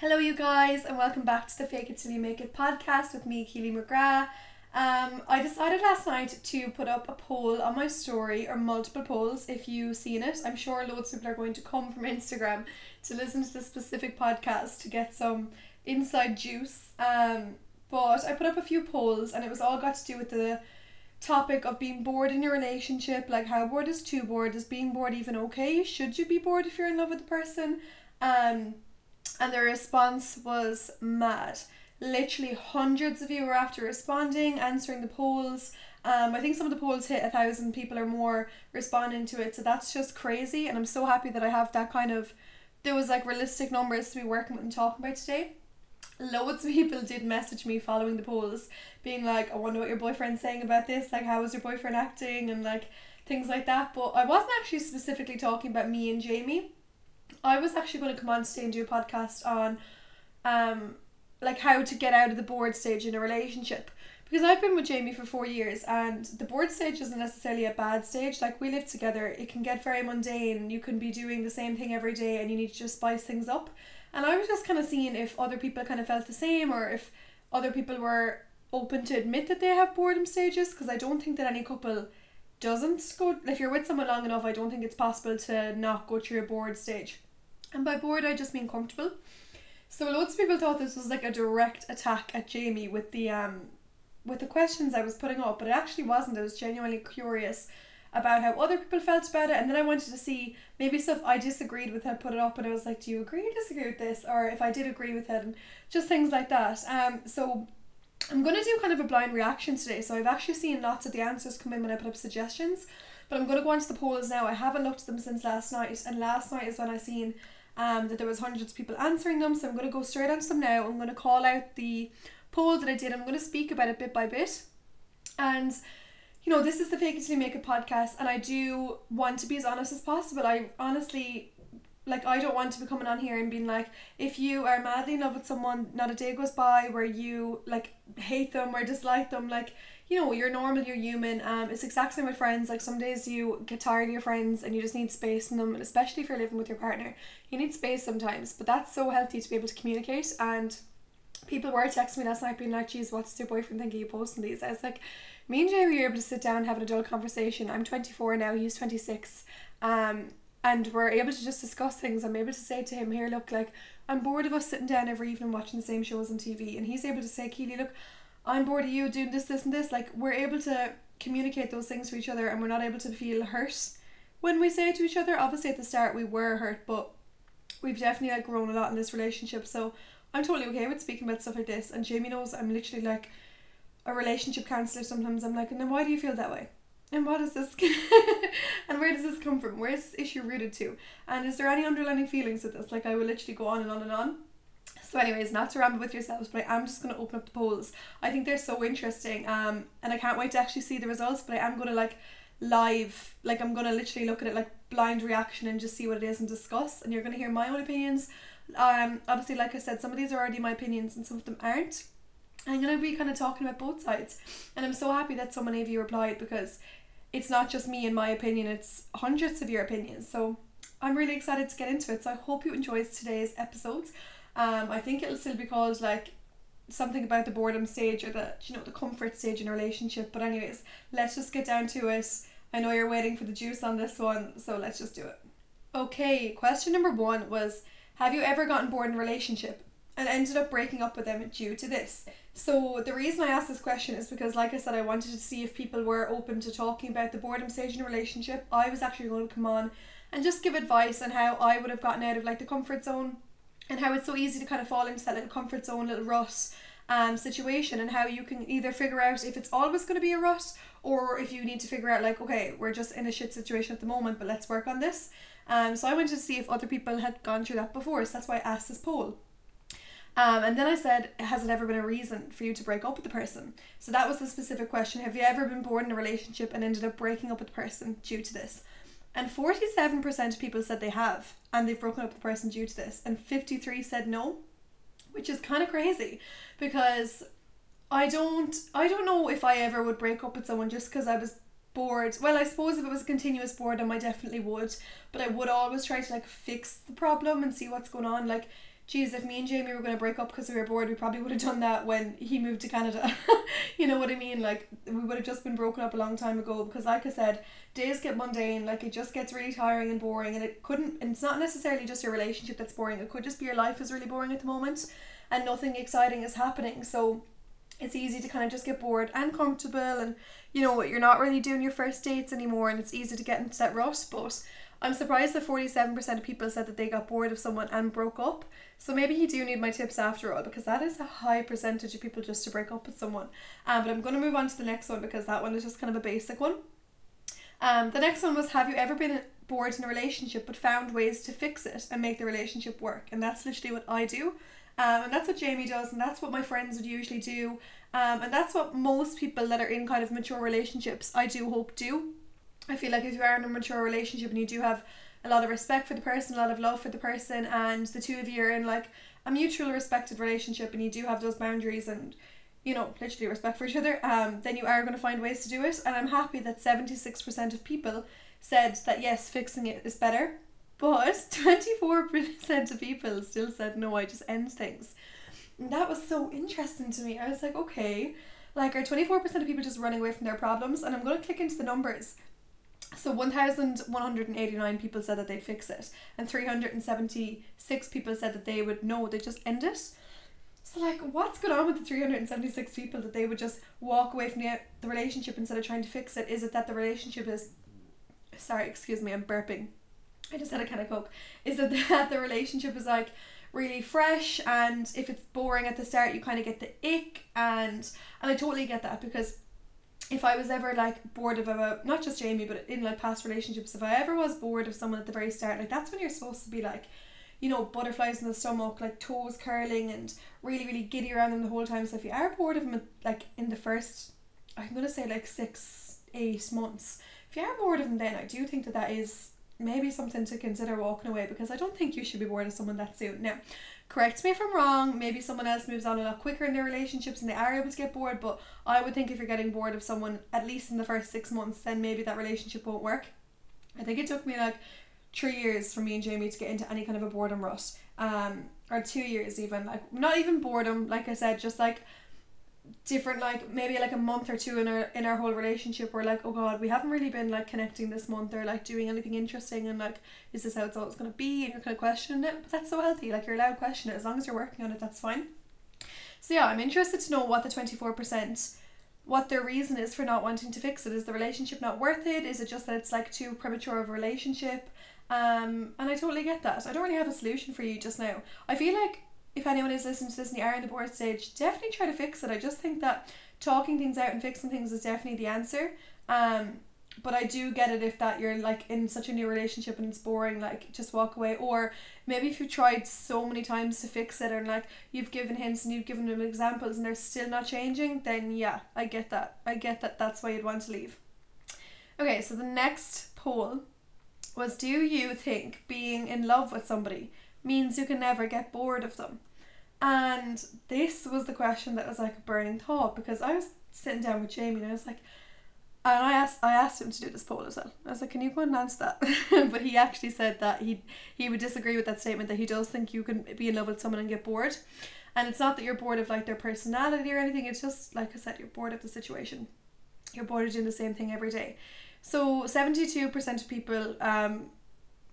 Hello, you guys, and welcome back to the Fake It Till You Make It podcast with me, Keely McGrath. Um, I decided last night to put up a poll on my story, or multiple polls if you've seen it. I'm sure loads of people are going to come from Instagram to listen to this specific podcast to get some inside juice. Um, but I put up a few polls, and it was all got to do with the topic of being bored in your relationship. Like, how bored is too bored? Is being bored even okay? Should you be bored if you're in love with the person? Um, and the response was mad. Literally hundreds of you were after responding, answering the polls. Um, I think some of the polls hit a thousand people or more responding to it, so that's just crazy. And I'm so happy that I have that kind of there was like realistic numbers to be working with and talking about today. Loads of people did message me following the polls, being like, I wonder what your boyfriend's saying about this, like how was your boyfriend acting and like things like that. But I wasn't actually specifically talking about me and Jamie. I was actually going to come on today and do a podcast on um like how to get out of the bored stage in a relationship. Because I've been with Jamie for four years and the bored stage isn't necessarily a bad stage. Like we live together, it can get very mundane. You can be doing the same thing every day and you need to just spice things up. And I was just kind of seeing if other people kind of felt the same or if other people were open to admit that they have boredom stages because I don't think that any couple doesn't go if you're with someone long enough I don't think it's possible to not go through a bored stage. And by bored I just mean comfortable. So loads of people thought this was like a direct attack at Jamie with the um with the questions I was putting up, but it actually wasn't. I was genuinely curious about how other people felt about it, and then I wanted to see maybe stuff I disagreed with. I put it up, and I was like, "Do you agree or disagree with this?" Or if I did agree with it, and just things like that. Um, so I'm gonna do kind of a blind reaction today. So I've actually seen lots of the answers come in when I put up suggestions, but I'm gonna go on to the polls now. I haven't looked at them since last night, and last night is when I seen um, that there was hundreds of people answering them. So I'm going to go straight onto them now. I'm going to call out the poll that I did. I'm going to speak about it bit by bit. And you know, this is the Fake It Till Make It podcast, and I do want to be as honest as possible. I honestly, like, I don't want to be coming on here and being like, if you are madly in love with someone, not a day goes by where you like hate them or dislike them. Like, you know, you're normal, you're human. Um, it's exact same with friends. Like some days you get tired of your friends and you just need space from them, and especially if you're living with your partner, you need space sometimes. But that's so healthy to be able to communicate. And people were texting me last night being like, "Geez, what's your boyfriend think of you posting these?" I was like, "Me and Jamie were able to sit down and have an adult conversation. I'm 24 now. He's 26. Um, and we're able to just discuss things. I'm able to say to him, "Here, look, like I'm bored of us sitting down every evening watching the same shows on TV," and he's able to say, "Keely, look." I'm bored of you doing this, this, and this. Like we're able to communicate those things to each other, and we're not able to feel hurt when we say it to each other. Obviously, at the start we were hurt, but we've definitely like grown a lot in this relationship. So I'm totally okay with speaking about stuff like this. And Jamie knows I'm literally like a relationship counselor. Sometimes I'm like, and then why do you feel that way? And what is this? and where does this come from? Where is this issue rooted to? And is there any underlying feelings with this? Like I will literally go on and on and on. So, anyways, not to ramble with yourselves, but I am just going to open up the polls. I think they're so interesting, um, and I can't wait to actually see the results. But I am going to like live, like I'm going to literally look at it like blind reaction and just see what it is and discuss. And you're going to hear my own opinions. Um, obviously, like I said, some of these are already my opinions, and some of them aren't. I'm going to be kind of talking about both sides, and I'm so happy that so many of you replied because it's not just me and my opinion; it's hundreds of your opinions. So I'm really excited to get into it. So I hope you enjoyed today's episodes. Um, I think it'll still be called like something about the boredom stage or the you know the comfort stage in a relationship. But anyways, let's just get down to it. I know you're waiting for the juice on this one, so let's just do it. Okay, question number one was Have you ever gotten bored in a relationship and ended up breaking up with them due to this? So the reason I asked this question is because like I said I wanted to see if people were open to talking about the boredom stage in a relationship. I was actually going to come on and just give advice on how I would have gotten out of like the comfort zone and how it's so easy to kind of fall into that little comfort zone, little rut um, situation, and how you can either figure out if it's always going to be a rut or if you need to figure out, like, okay, we're just in a shit situation at the moment, but let's work on this. Um, so I wanted to see if other people had gone through that before, so that's why I asked this poll. Um, and then I said, has it ever been a reason for you to break up with the person? So that was the specific question. Have you ever been bored in a relationship and ended up breaking up with the person due to this? And 47% of people said they have, and they've broken up with the person due to this, and 53 said no, which is kind of crazy because I don't I don't know if I ever would break up with someone just because I was bored. Well, I suppose if it was a continuous boredom, I definitely would, but I would always try to like fix the problem and see what's going on. Like geez, if me and Jamie were going to break up because we were bored, we probably would have done that when he moved to Canada. you know what I mean? Like, we would have just been broken up a long time ago because, like I said, days get mundane, like, it just gets really tiring and boring, and it couldn't, and it's not necessarily just your relationship that's boring, it could just be your life is really boring at the moment and nothing exciting is happening. So, it's easy to kind of just get bored and comfortable and you know you're not really doing your first dates anymore and it's easy to get into that rut but I'm surprised that 47% of people said that they got bored of someone and broke up. So maybe you do need my tips after all because that is a high percentage of people just to break up with someone. Um, but I'm going to move on to the next one because that one is just kind of a basic one. Um, the next one was Have you ever been bored in a relationship but found ways to fix it and make the relationship work? And that's literally what I do. Um, and that's what Jamie does, and that's what my friends would usually do. Um, and that's what most people that are in kind of mature relationships, I do hope, do. I feel like if you are in a mature relationship and you do have a lot of respect for the person, a lot of love for the person, and the two of you are in like a mutual respected relationship and you do have those boundaries and you know, literally respect for each other, um, then you are going to find ways to do it. And I'm happy that 76% of people said that yes, fixing it is better. But 24% of people still said no, I just end things. And that was so interesting to me. I was like, okay, like are 24% of people just running away from their problems? And I'm going to click into the numbers. So 1,189 people said that they'd fix it, and 376 people said that they would know, they just end it. So, like, what's going on with the 376 people that they would just walk away from the, the relationship instead of trying to fix it? Is it that the relationship is. Sorry, excuse me, I'm burping. I just had a can of Coke. Is it that the relationship is like really fresh and if it's boring at the start, you kind of get the ick? And, and I totally get that because if I was ever like bored of a not just Jamie but in like past relationships if I ever was bored of someone at the very start like that's when you're supposed to be like you know butterflies in the stomach like toes curling and really really giddy around them the whole time. So if you are bored of them like in the first I'm gonna say like six eight months if you are bored of them then I do think that that is maybe something to consider walking away because I don't think you should be bored of someone that soon. Now correct me if I'm wrong. Maybe someone else moves on a lot quicker in their relationships and they are able to get bored. But I would think if you're getting bored of someone at least in the first six months, then maybe that relationship won't work. I think it took me like three years for me and Jamie to get into any kind of a boredom rut. Um, or two years even. Like not even boredom. Like I said, just like different like maybe like a month or two in our in our whole relationship we're like oh god we haven't really been like connecting this month or like doing anything interesting and like is this how it's always going to be? And you're kind of questioning it but that's so healthy like you're allowed to question it. As long as you're working on it that's fine. So yeah I'm interested to know what the 24% what their reason is for not wanting to fix it. Is the relationship not worth it? Is it just that it's like too premature of a relationship? Um and I totally get that. I don't really have a solution for you just now. I feel like if anyone is listening to this and you are in the bored stage, definitely try to fix it. I just think that talking things out and fixing things is definitely the answer. Um, but I do get it if that you're like in such a new relationship and it's boring, like just walk away. Or maybe if you've tried so many times to fix it and like you've given hints and you've given them examples and they're still not changing, then yeah, I get that. I get that that's why you'd want to leave. Okay, so the next poll was do you think being in love with somebody means you can never get bored of them. And this was the question that was like a burning thought because I was sitting down with Jamie and I was like, and I asked I asked him to do this poll as well. I was like, "Can you go and answer that?" but he actually said that he he would disagree with that statement that he does think you can be in love with someone and get bored, and it's not that you're bored of like their personality or anything. It's just like I said, you're bored of the situation. You're bored of doing the same thing every day. So seventy two percent of people um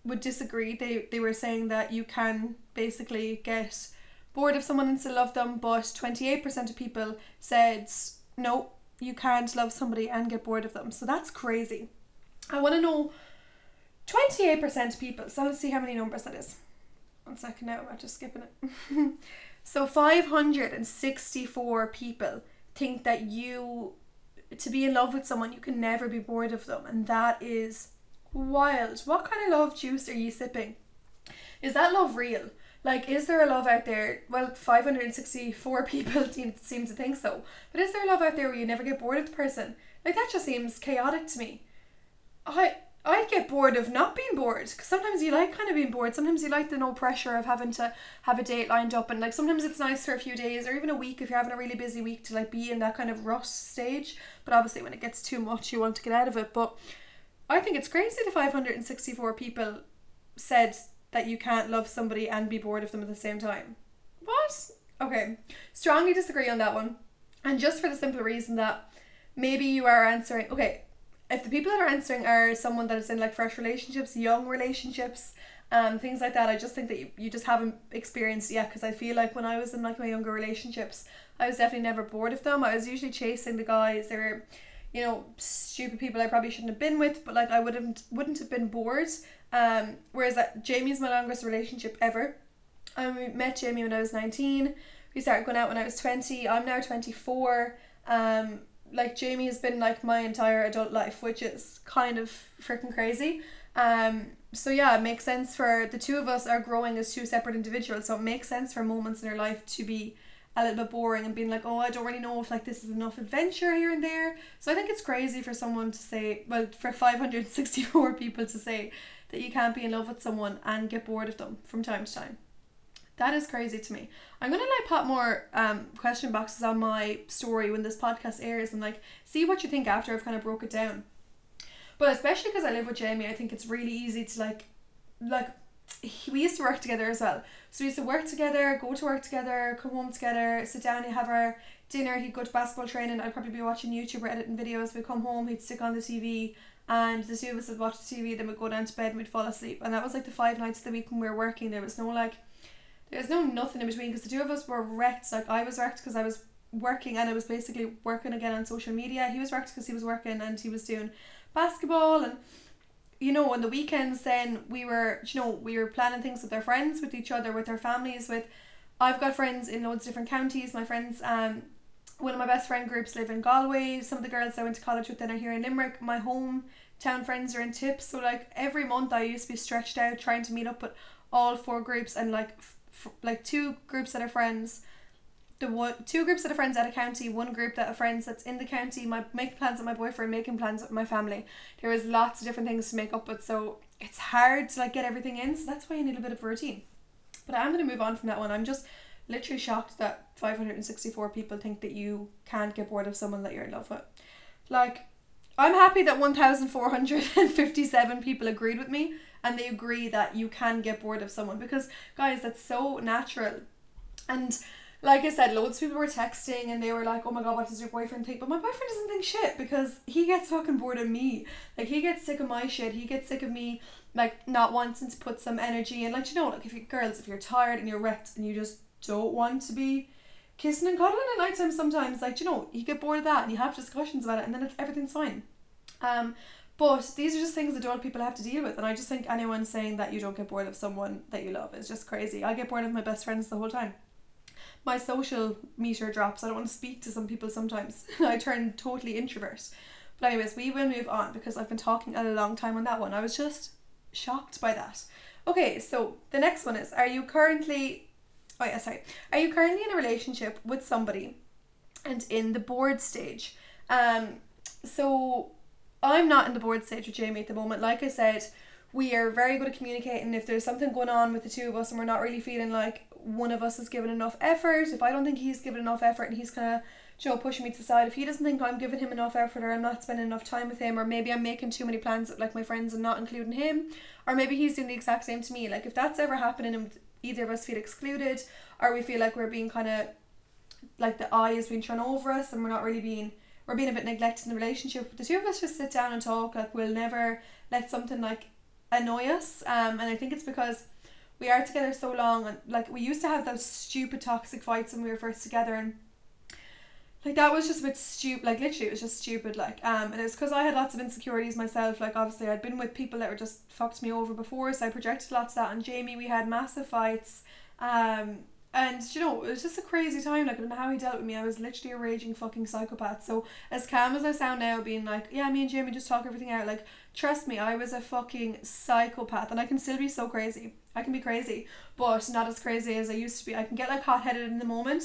would disagree. They they were saying that you can basically get bored of someone and still love them, but 28% of people said no, you can't love somebody and get bored of them. So that's crazy. I want to know 28% of people. So let's see how many numbers that is. One second now, I'm just skipping it. so 564 people think that you to be in love with someone you can never be bored of them and that is wild. What kind of love juice are you sipping? Is that love real? Like, is there a love out there? Well, 564 people seem, seem to think so. But is there a love out there where you never get bored of the person? Like, that just seems chaotic to me. I I get bored of not being bored because sometimes you like kind of being bored. Sometimes you like the no pressure of having to have a date lined up, and like sometimes it's nice for a few days or even a week if you're having a really busy week to like be in that kind of rush stage. But obviously, when it gets too much, you want to get out of it. But I think it's crazy the 564 people said that you can't love somebody and be bored of them at the same time. What? Okay. Strongly disagree on that one. And just for the simple reason that maybe you are answering okay, if the people that are answering are someone that is in like fresh relationships, young relationships, um, things like that, I just think that you, you just haven't experienced yet because I feel like when I was in like my younger relationships, I was definitely never bored of them. I was usually chasing the guys. They were, you know, stupid people I probably shouldn't have been with, but like I would have wouldn't have been bored. Um, whereas that Jamie's my longest relationship ever. I met Jamie when I was nineteen. We started going out when I was twenty. I'm now twenty four. Um, like Jamie has been like my entire adult life, which is kind of freaking crazy. Um, so yeah, it makes sense for the two of us are growing as two separate individuals. So it makes sense for moments in our life to be a little bit boring and being like, oh, I don't really know if like this is enough adventure here and there. So I think it's crazy for someone to say, well, for five hundred sixty four people to say that you can't be in love with someone and get bored of them from time to time. That is crazy to me. I'm gonna like pop more um question boxes on my story when this podcast airs and like see what you think after I've kind of broke it down. But especially because I live with Jamie, I think it's really easy to like, like, he, we used to work together as well. So we used to work together, go to work together, come home together, sit down, and have our dinner. He'd go to basketball training. I'd probably be watching YouTube or editing videos. We'd come home, he'd stick on the TV, and the two of us would watch the TV. Then we'd go down to bed and we'd fall asleep. And that was like the five nights of the week when we were working. There was no like there's no nothing in between because the two of us were wrecked. Like I was wrecked because I was working and I was basically working again on social media. He was wrecked because he was working and he was doing basketball and you know on the weekends then we were you know we were planning things with our friends with each other with our families with I've got friends in loads of different counties. My friends um one of my best friend groups live in Galway. Some of the girls I went to college with then are here in Limerick. My hometown friends are in Tips so like every month I used to be stretched out trying to meet up with all four groups and like f- like two groups that are friends the one two groups that are friends out of county, one group that are friends that's in the county, my making plans with my boyfriend, making plans with my family. There is lots of different things to make up with, so it's hard to like get everything in, so that's why you need a bit of a routine. But I'm gonna move on from that one. I'm just literally shocked that five hundred and sixty four people think that you can't get bored of someone that you're in love with. Like I'm happy that 1,457 people agreed with me and they agree that you can get bored of someone because, guys, that's so natural. And like I said, loads of people were texting and they were like, oh my god, what does your boyfriend think? But my boyfriend doesn't think shit because he gets fucking bored of me. Like, he gets sick of my shit. He gets sick of me, like, not wanting to put some energy in. Like, you know, like, if you girls, if you're tired and you're wrecked and you just don't want to be kissing and cuddling at night time sometimes, like, you know, you get bored of that and you have discussions about it and then it's everything's fine. Um, but these are just things that adult people have to deal with, and I just think anyone saying that you don't get bored of someone that you love is just crazy. I get bored of my best friends the whole time. My social meter drops. I don't want to speak to some people sometimes. I turn totally introvert. But anyways, we will move on because I've been talking a long time on that one. I was just shocked by that. Okay, so the next one is: Are you currently? Oh yeah, sorry. Are you currently in a relationship with somebody, and in the bored stage? Um, so I'm not in the bored stage with Jamie at the moment. Like I said, we are very good at communicating. If there's something going on with the two of us and we're not really feeling like one of us has given enough effort, if I don't think he's given enough effort and he's kind of you know, pushing me to the side. If he doesn't think I'm giving him enough effort or I'm not spending enough time with him, or maybe I'm making too many plans like my friends and not including him, or maybe he's doing the exact same to me. Like if that's ever happening and either of us feel excluded or we feel like we're being kind of like the eye is being thrown over us and we're not really being we're being a bit neglected in the relationship. The two of us just sit down and talk. Like we'll never let something like annoy us. Um, and I think it's because we are together so long and like we used to have those stupid toxic fights when we were first together and like that was just a bit stupid like literally it was just stupid like um and it's because I had lots of insecurities myself like obviously I'd been with people that were just fucked me over before so I projected lots of that on Jamie we had massive fights um and you know, it was just a crazy time. Like I don't know how he dealt with me. I was literally a raging fucking psychopath. So as calm as I sound now, being like, yeah, me and Jamie just talk everything out. Like, trust me, I was a fucking psychopath, and I can still be so crazy. I can be crazy, but not as crazy as I used to be. I can get like hot headed in the moment,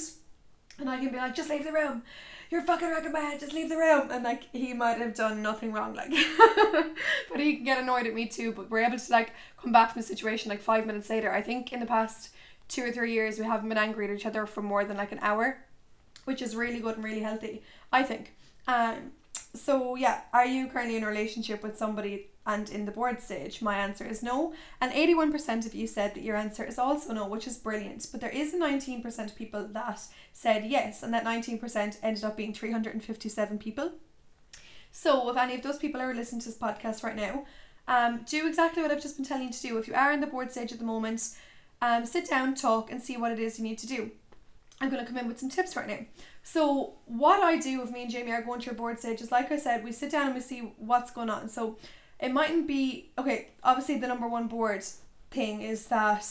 and I can be like, just leave the room. You're fucking wrecking my head. Just leave the room. And like he might have done nothing wrong, like, but he can get annoyed at me too. But we're able to like come back from the situation like five minutes later. I think in the past two or three years we haven't been angry at each other for more than like an hour, which is really good and really healthy, I think. Um, so yeah, are you currently in a relationship with somebody and in the bored stage? My answer is no. And 81% of you said that your answer is also no, which is brilliant. But there is a 19% of people that said yes, and that 19% ended up being 357 people. So if any of those people are listening to this podcast right now, um, do exactly what I've just been telling you to do. If you are in the bored stage at the moment, um, sit down, talk, and see what it is you need to do. I'm going to come in with some tips right now. So, what I do with me and Jamie are going to your bored stage is, like I said, we sit down and we see what's going on. So, it mightn't be okay. Obviously, the number one bored thing is that,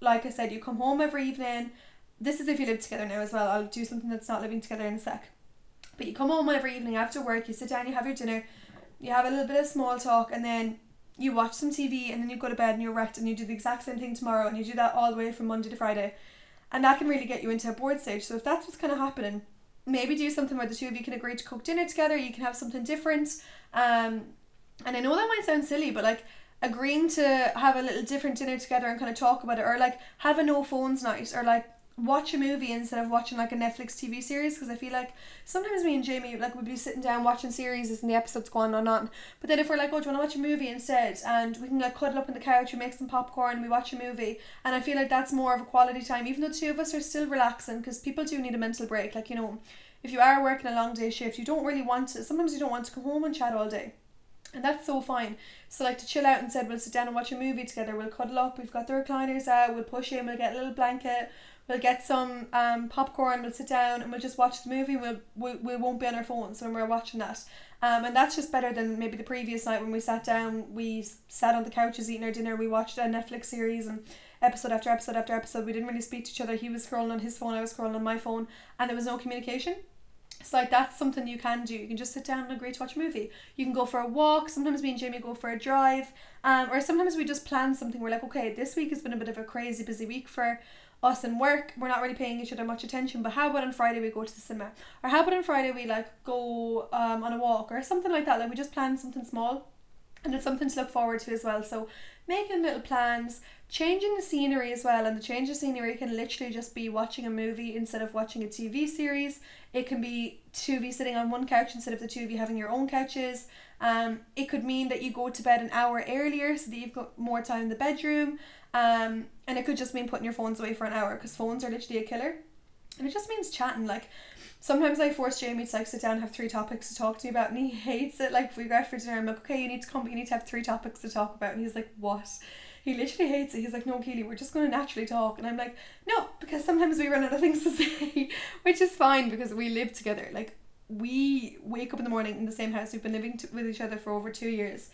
like I said, you come home every evening. This is if you live together now as well. I'll do something that's not living together in a sec. But you come home every evening after work, you sit down, you have your dinner, you have a little bit of small talk, and then you watch some TV, and then you go to bed and you're wrecked, and you do the exact same thing tomorrow, and you do that all the way from Monday to Friday. And that can really get you into a bored stage. So if that's what's kind of happening, maybe do something where the two of you can agree to cook dinner together, you can have something different. Um, and I know that might sound silly, but like agreeing to have a little different dinner together and kind of talk about it, or like have a no phones night, or like watch a movie instead of watching like a Netflix TV series because I feel like sometimes me and Jamie like we'd be sitting down watching series and the episodes going on and on. But then if we're like, oh, do you want to watch a movie instead? And we can like cuddle up on the couch, we make some popcorn, we watch a movie, and I feel like that's more of a quality time. Even though two of us are still relaxing because people do need a mental break. Like you know, if you are working a long day shift, you don't really want to. Sometimes you don't want to come home and chat all day. And that's so fine. So like to chill out and said we'll sit down and watch a movie together, we'll cuddle up, we've got the recliners out, we'll push in, we'll get a little blanket, we'll get some um, popcorn, we'll sit down and we'll just watch the movie. We'll, we, we won't be on our phones when we're watching that. Um, and that's just better than maybe the previous night when we sat down, we sat on the couches eating our dinner, we watched a Netflix series and episode after episode after episode. We didn't really speak to each other. He was scrolling on his phone, I was scrolling on my phone, and there was no communication. So like that's something you can do. You can just sit down and agree to watch a movie. You can go for a walk. Sometimes me and Jamie go for a drive. Um, or sometimes we just plan something. We're like, okay, this week has been a bit of a crazy busy week for us in work, we're not really paying each other much attention. But how about on Friday we go to the cinema, or how about on Friday we like go um on a walk or something like that. Like we just plan something small, and it's something to look forward to as well. So making little plans, changing the scenery as well, and the change of scenery can literally just be watching a movie instead of watching a TV series. It can be two of you sitting on one couch instead of the two of you having your own couches. Um, it could mean that you go to bed an hour earlier so that you've got more time in the bedroom. Um, and it could just mean putting your phones away for an hour because phones are literally a killer. And it just means chatting. Like sometimes I force Jamie to like sit down and have three topics to talk to me about, and he hates it. Like we go out for dinner, I'm like, okay, you need to come, but you need to have three topics to talk about, and he's like, what? He literally hates it. He's like, no, Keely, we're just going to naturally talk. And I'm like, no, because sometimes we run out of things to say, which is fine because we live together. Like, we wake up in the morning in the same house. We've been living with each other for over two years.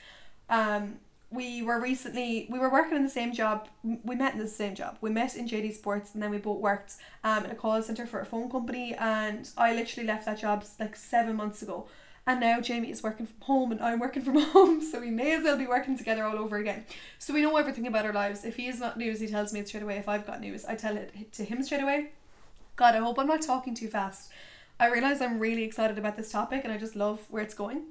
Um, we were recently we were working in the same job we met in the same job. We met in JD Sports and then we both worked um in a call center for a phone company and I literally left that job like seven months ago. And now Jamie is working from home and I'm working from home so we may as well be working together all over again. So we know everything about our lives. If he is not news he tells me it straight away. If I've got news I tell it to him straight away. God I hope I'm not talking too fast. I realize I'm really excited about this topic and I just love where it's going.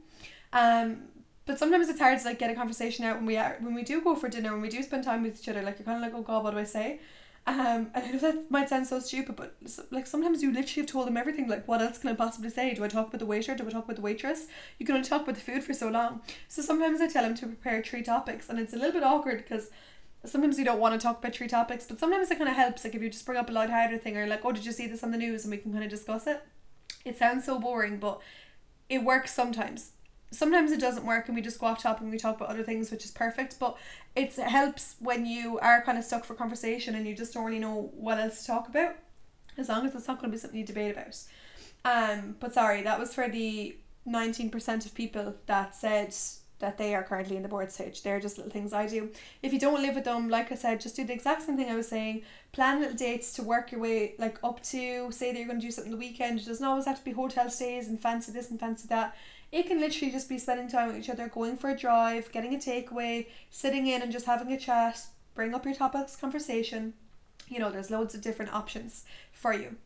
Um but sometimes it's hard to like get a conversation out when we are when we do go for dinner when we do spend time with each other like you're kind of like oh god what do I say? Um and I know that might sound so stupid but like sometimes you literally have told them everything like what else can I possibly say? Do I talk about the waiter do I talk about the waitress? You can only talk about the food for so long. So sometimes I tell him to prepare three topics and it's a little bit awkward because sometimes you don't want to talk about three topics but sometimes it kind of helps like if you just bring up a light-hearted thing or like oh did you see this on the news? And we can kind of discuss it. It sounds so boring but it works sometimes sometimes it doesn't work and we just go off topic and we talk about other things which is perfect but it helps when you are kind of stuck for conversation and you just don't really know what else to talk about as long as it's not going to be something you debate about um but sorry that was for the 19% of people that said that they are currently in the bored stage. They're just little things I do. If you don't live with them, like I said, just do the exact same thing I was saying. Plan little dates to work your way like up to say that you're going to do something the weekend. It doesn't always have to be hotel stays and fancy this and fancy that. It can literally just be spending time with each other, going for a drive, getting a takeaway, sitting in and just having a chat, bring up your topics, conversation. You know, there's loads of different options for you.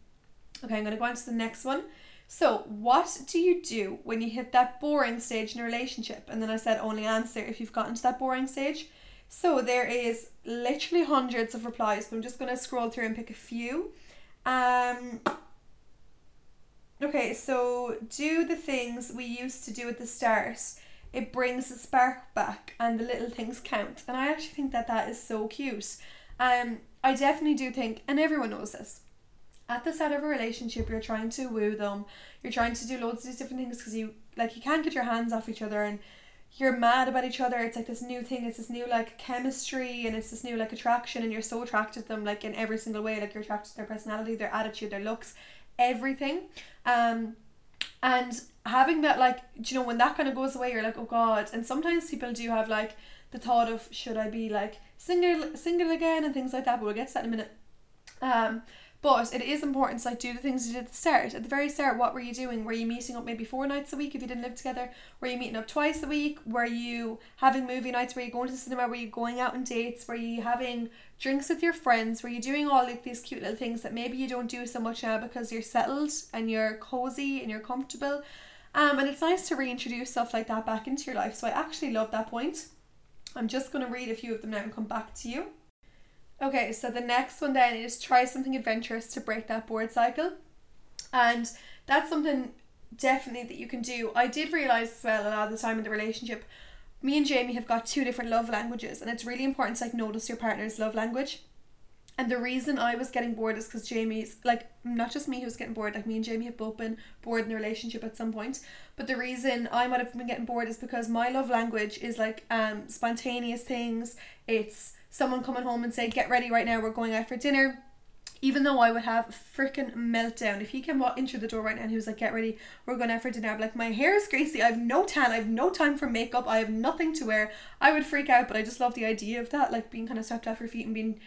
Okay, I'm going to go on to the next one. So, what do you do when you hit that boring stage in a relationship? And then I said only answer if you've gotten to that boring stage. So, there is literally hundreds of replies, but I'm just going to scroll through and pick a few. Um, Okay, so do the things we used to do at the start it brings the spark back and the little things count. And I actually think that that is so cute. Um, I definitely do think, and everyone knows this, at the start of a relationship, you're trying to woo them, you're trying to do loads of these different things because you like you can't get your hands off each other and you're mad about each other. It's like this new thing. It's this new like chemistry and it's this new like attraction, and you're so attracted to them like in every single way. Like you're attracted to their personality, their attitude, their looks, everything. Um, and having that like you know when that kind of goes away, you're like oh god. And sometimes people do have like the thought of should I be like single single again and things like that. But we'll get to that in a minute. Um, but it is important to like do the things you did at the start. At the very start, what were you doing? Were you meeting up maybe four nights a week if you didn't live together? Were you meeting up twice a week? Were you having movie nights? Were you going to the cinema? Were you going out on dates? Were you having drinks with your friends? Were you're doing all like these cute little things that maybe you don't do so much now because you're settled and you're cozy and you're comfortable? Um, and it's nice to reintroduce stuff like that back into your life. So I actually love that point. I'm just going to read a few of them now and come back to you. Okay, so the next one then is try something adventurous to break that bored cycle. And that's something definitely that you can do. I did realize as well a lot of the time in the relationship, me and Jamie have got two different love languages, and it's really important to like notice your partner's love language. And the reason I was getting bored is because Jamie's like not just me who's getting bored, like me and Jamie have both been bored in the relationship at some point. But the reason I might have been getting bored is because my love language is like um spontaneous things. It's someone coming home and say, Get ready right now, we're going out for dinner. Even though I would have freaking meltdown. If he came walk into the door right now and he was like, Get ready, we're going out for dinner. I'm like, My hair is greasy, I have no tan, I have no time for makeup, I have nothing to wear. I would freak out, but I just love the idea of that, like being kind of swept off your feet and being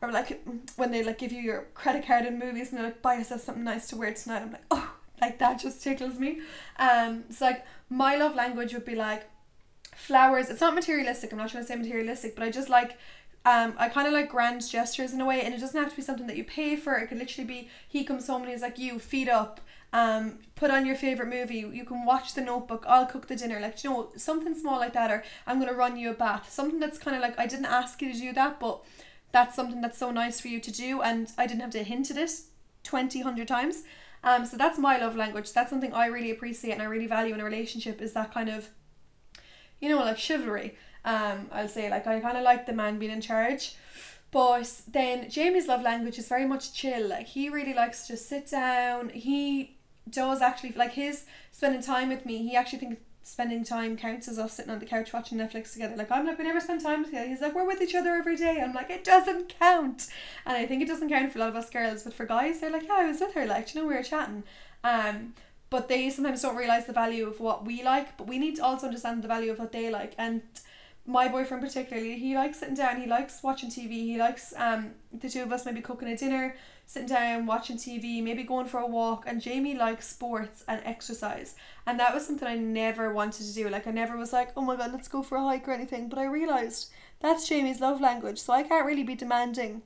or like when they like give you your credit card in movies and they're like buy yourself something nice to wear tonight. I'm like oh like that just tickles me. Um it's like my love language would be like flowers. It's not materialistic. I'm not trying to say materialistic but i just like um, I kind of like grand gestures in a way, and it doesn't have to be something that you pay for. It could literally be he comes home and he's like, "You feed up, um, put on your favorite movie. You can watch The Notebook. I'll cook the dinner. Like you know, something small like that, or I'm gonna run you a bath. Something that's kind of like I didn't ask you to do that, but that's something that's so nice for you to do and I didn't have to hint at it 20 100 times um so that's my love language that's something I really appreciate and I really value in a relationship is that kind of you know like chivalry um I'll say like I kind of like the man being in charge but then Jamie's love language is very much chill like he really likes to sit down he does actually like his spending time with me he actually thinks spending time counts as us sitting on the couch watching Netflix together. Like I'm like we never spend time together. He's like we're with each other every day. I'm like it doesn't count, and I think it doesn't count for a lot of us girls. But for guys, they're like yeah, I was with her. Like you know we were chatting. Um, but they sometimes don't realize the value of what we like. But we need to also understand the value of what they like. And my boyfriend particularly, he likes sitting down. He likes watching TV. He likes um the two of us maybe cooking a dinner sitting down, watching TV, maybe going for a walk. And Jamie likes sports and exercise. And that was something I never wanted to do. Like, I never was like, oh my god, let's go for a hike or anything. But I realised that's Jamie's love language. So I can't really be demanding.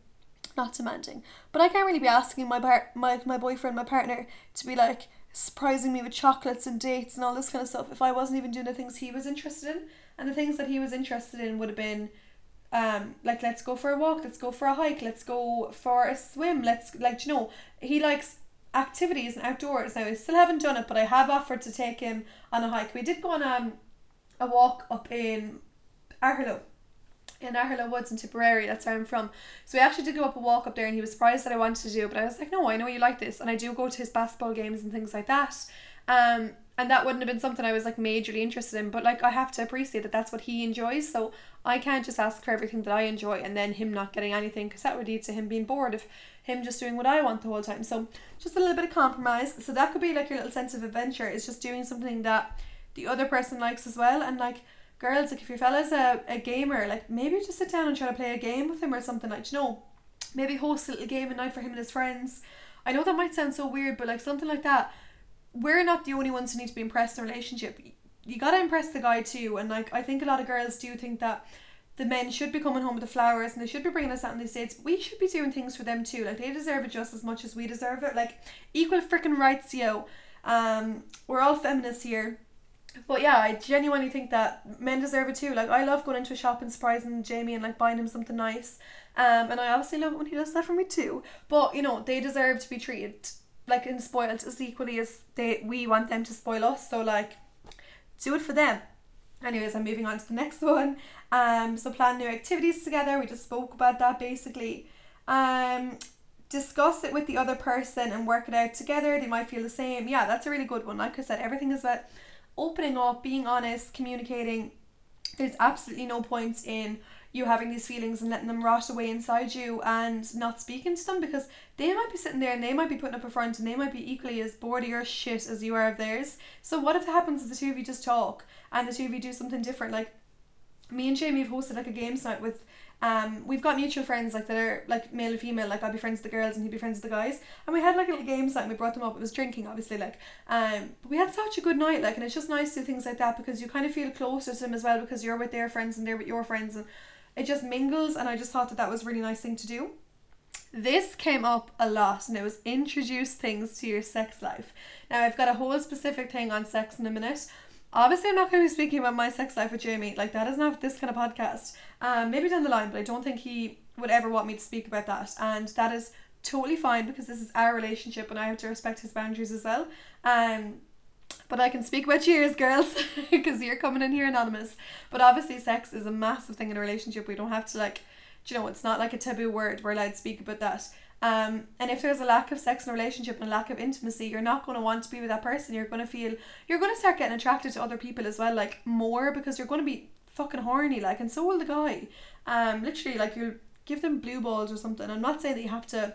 Not demanding, but I can't really be asking my part, my my boyfriend, my partner, to be like surprising me with chocolates and dates and all this kind of stuff if I wasn't even doing the things he was interested in. And the things that he was interested in would have been um like let's go for a walk let's go for a hike let's go for a swim let's like you know he likes activities and outdoors. Now I still haven't done it but I have offered to take him on a hike. We did go on um, a walk up in Aherlow in Aherlow Woods in Tipperary that's where I'm from. So we actually did go up a walk up there and he was surprised that I wanted to do it but I was like no I know you like this and I do go to his basketball games and things like that. Um and that wouldn't have been something I was like majorly interested in but like I have to appreciate that that's what he enjoys so I can't just ask for everything that I enjoy and then him not getting anything because that would lead to him being bored of him just doing what I want the whole time. So just a little bit of compromise. So that could be like your little sense of adventure is just doing something that the other person likes as well. And like girls like if your fella's a, a gamer like maybe just sit down and try to play a game with him or something like you know maybe host a little game at night for him and his friends. I know that might sound so weird but like something like that we're not the only ones who need to be impressed in a relationship. You gotta impress the guy too, and like I think a lot of girls do think that the men should be coming home with the flowers and they should be bringing us out on these dates. We should be doing things for them too. Like they deserve it just as much as we deserve it. Like equal freaking rights, yo. Um, we're all feminists here. But yeah, I genuinely think that men deserve it too. Like I love going into a shop and surprising Jamie and like buying him something nice. Um, and I obviously love it when he does that for me too. But you know, they deserve to be treated like and spoiled as equally as they we want them to spoil us. So like do it for them. Anyways, I'm moving on to the next one. Um, so plan new activities together. We just spoke about that basically. Um, discuss it with the other person and work it out together. They might feel the same. Yeah, that's a really good one. Like I said, everything is about opening up, being honest, communicating. There's absolutely no point in you having these feelings and letting them rot away inside you and not speaking to them because they might be sitting there and they might be putting up a front and they might be equally as bored of your shit as you are of theirs. So what if it happens if the two of you just talk and the two of you do something different? Like me and Jamie have hosted like a games night with um, we've got mutual friends like that are like male and female. Like I'll be friends with the girls and he'd be friends with the guys. And we had like a little games night and we brought them up. It was drinking, obviously. Like, um, but we had such a good night. Like, and it's just nice to do things like that because you kind of feel closer to them as well because you're with their friends and they're with your friends and it just mingles. And I just thought that that was a really nice thing to do. This came up a lot and it was introduce things to your sex life. Now I've got a whole specific thing on sex in a minute Obviously, I'm not going to be speaking about my sex life with Jamie. Like, that is not this kind of podcast. Um, maybe down the line, but I don't think he would ever want me to speak about that. And that is totally fine because this is our relationship and I have to respect his boundaries as well. Um, but I can speak about yours, girls, because you're coming in here anonymous. But obviously, sex is a massive thing in a relationship. We don't have to, like, you know, it's not like a taboo word. We're allowed to speak about that. Um, and if there's a lack of sex in a relationship and a lack of intimacy, you're not going to want to be with that person. You're going to feel, you're going to start getting attracted to other people as well, like more because you're going to be fucking horny, like, and so will the guy. Um, literally, like, you'll give them blue balls or something. I'm not saying that you have to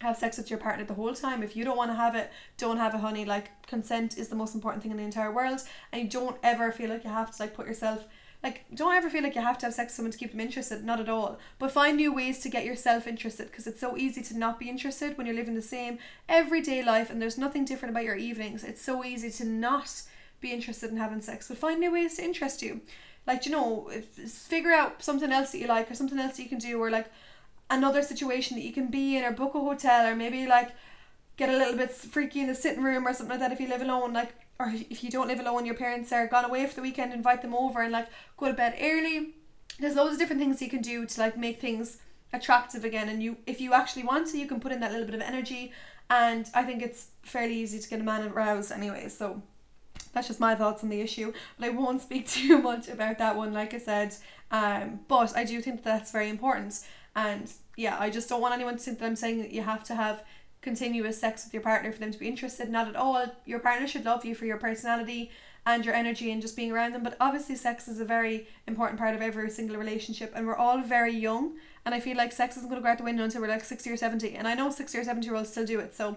have sex with your partner the whole time. If you don't want to have it, don't have it, honey. Like, consent is the most important thing in the entire world, and you don't ever feel like you have to, like, put yourself like don't ever feel like you have to have sex with someone to keep them interested. Not at all. But find new ways to get yourself interested because it's so easy to not be interested when you're living the same everyday life and there's nothing different about your evenings. It's so easy to not be interested in having sex. But find new ways to interest you. Like you know if, figure out something else that you like or something else that you can do or like another situation that you can be in or book a hotel or maybe like get a little bit freaky in the sitting room or something like that if you live alone like or if you don't live alone, your parents are gone away for the weekend, invite them over and like go to bed early. There's loads of different things you can do to like make things attractive again. And you, if you actually want to, you can put in that little bit of energy. And I think it's fairly easy to get a man aroused anyway. So that's just my thoughts on the issue. But I won't speak too much about that one, like I said. Um, but I do think that that's very important. And yeah, I just don't want anyone to think that I'm saying that you have to have continuous sex with your partner for them to be interested. Not at all. Your partner should love you for your personality and your energy and just being around them. But obviously, sex is a very important part of every single relationship, and we're all very young. And I feel like sex isn't going to go out the window until we're like 60 or 70. And I know 60 or 70 year olds still do it, so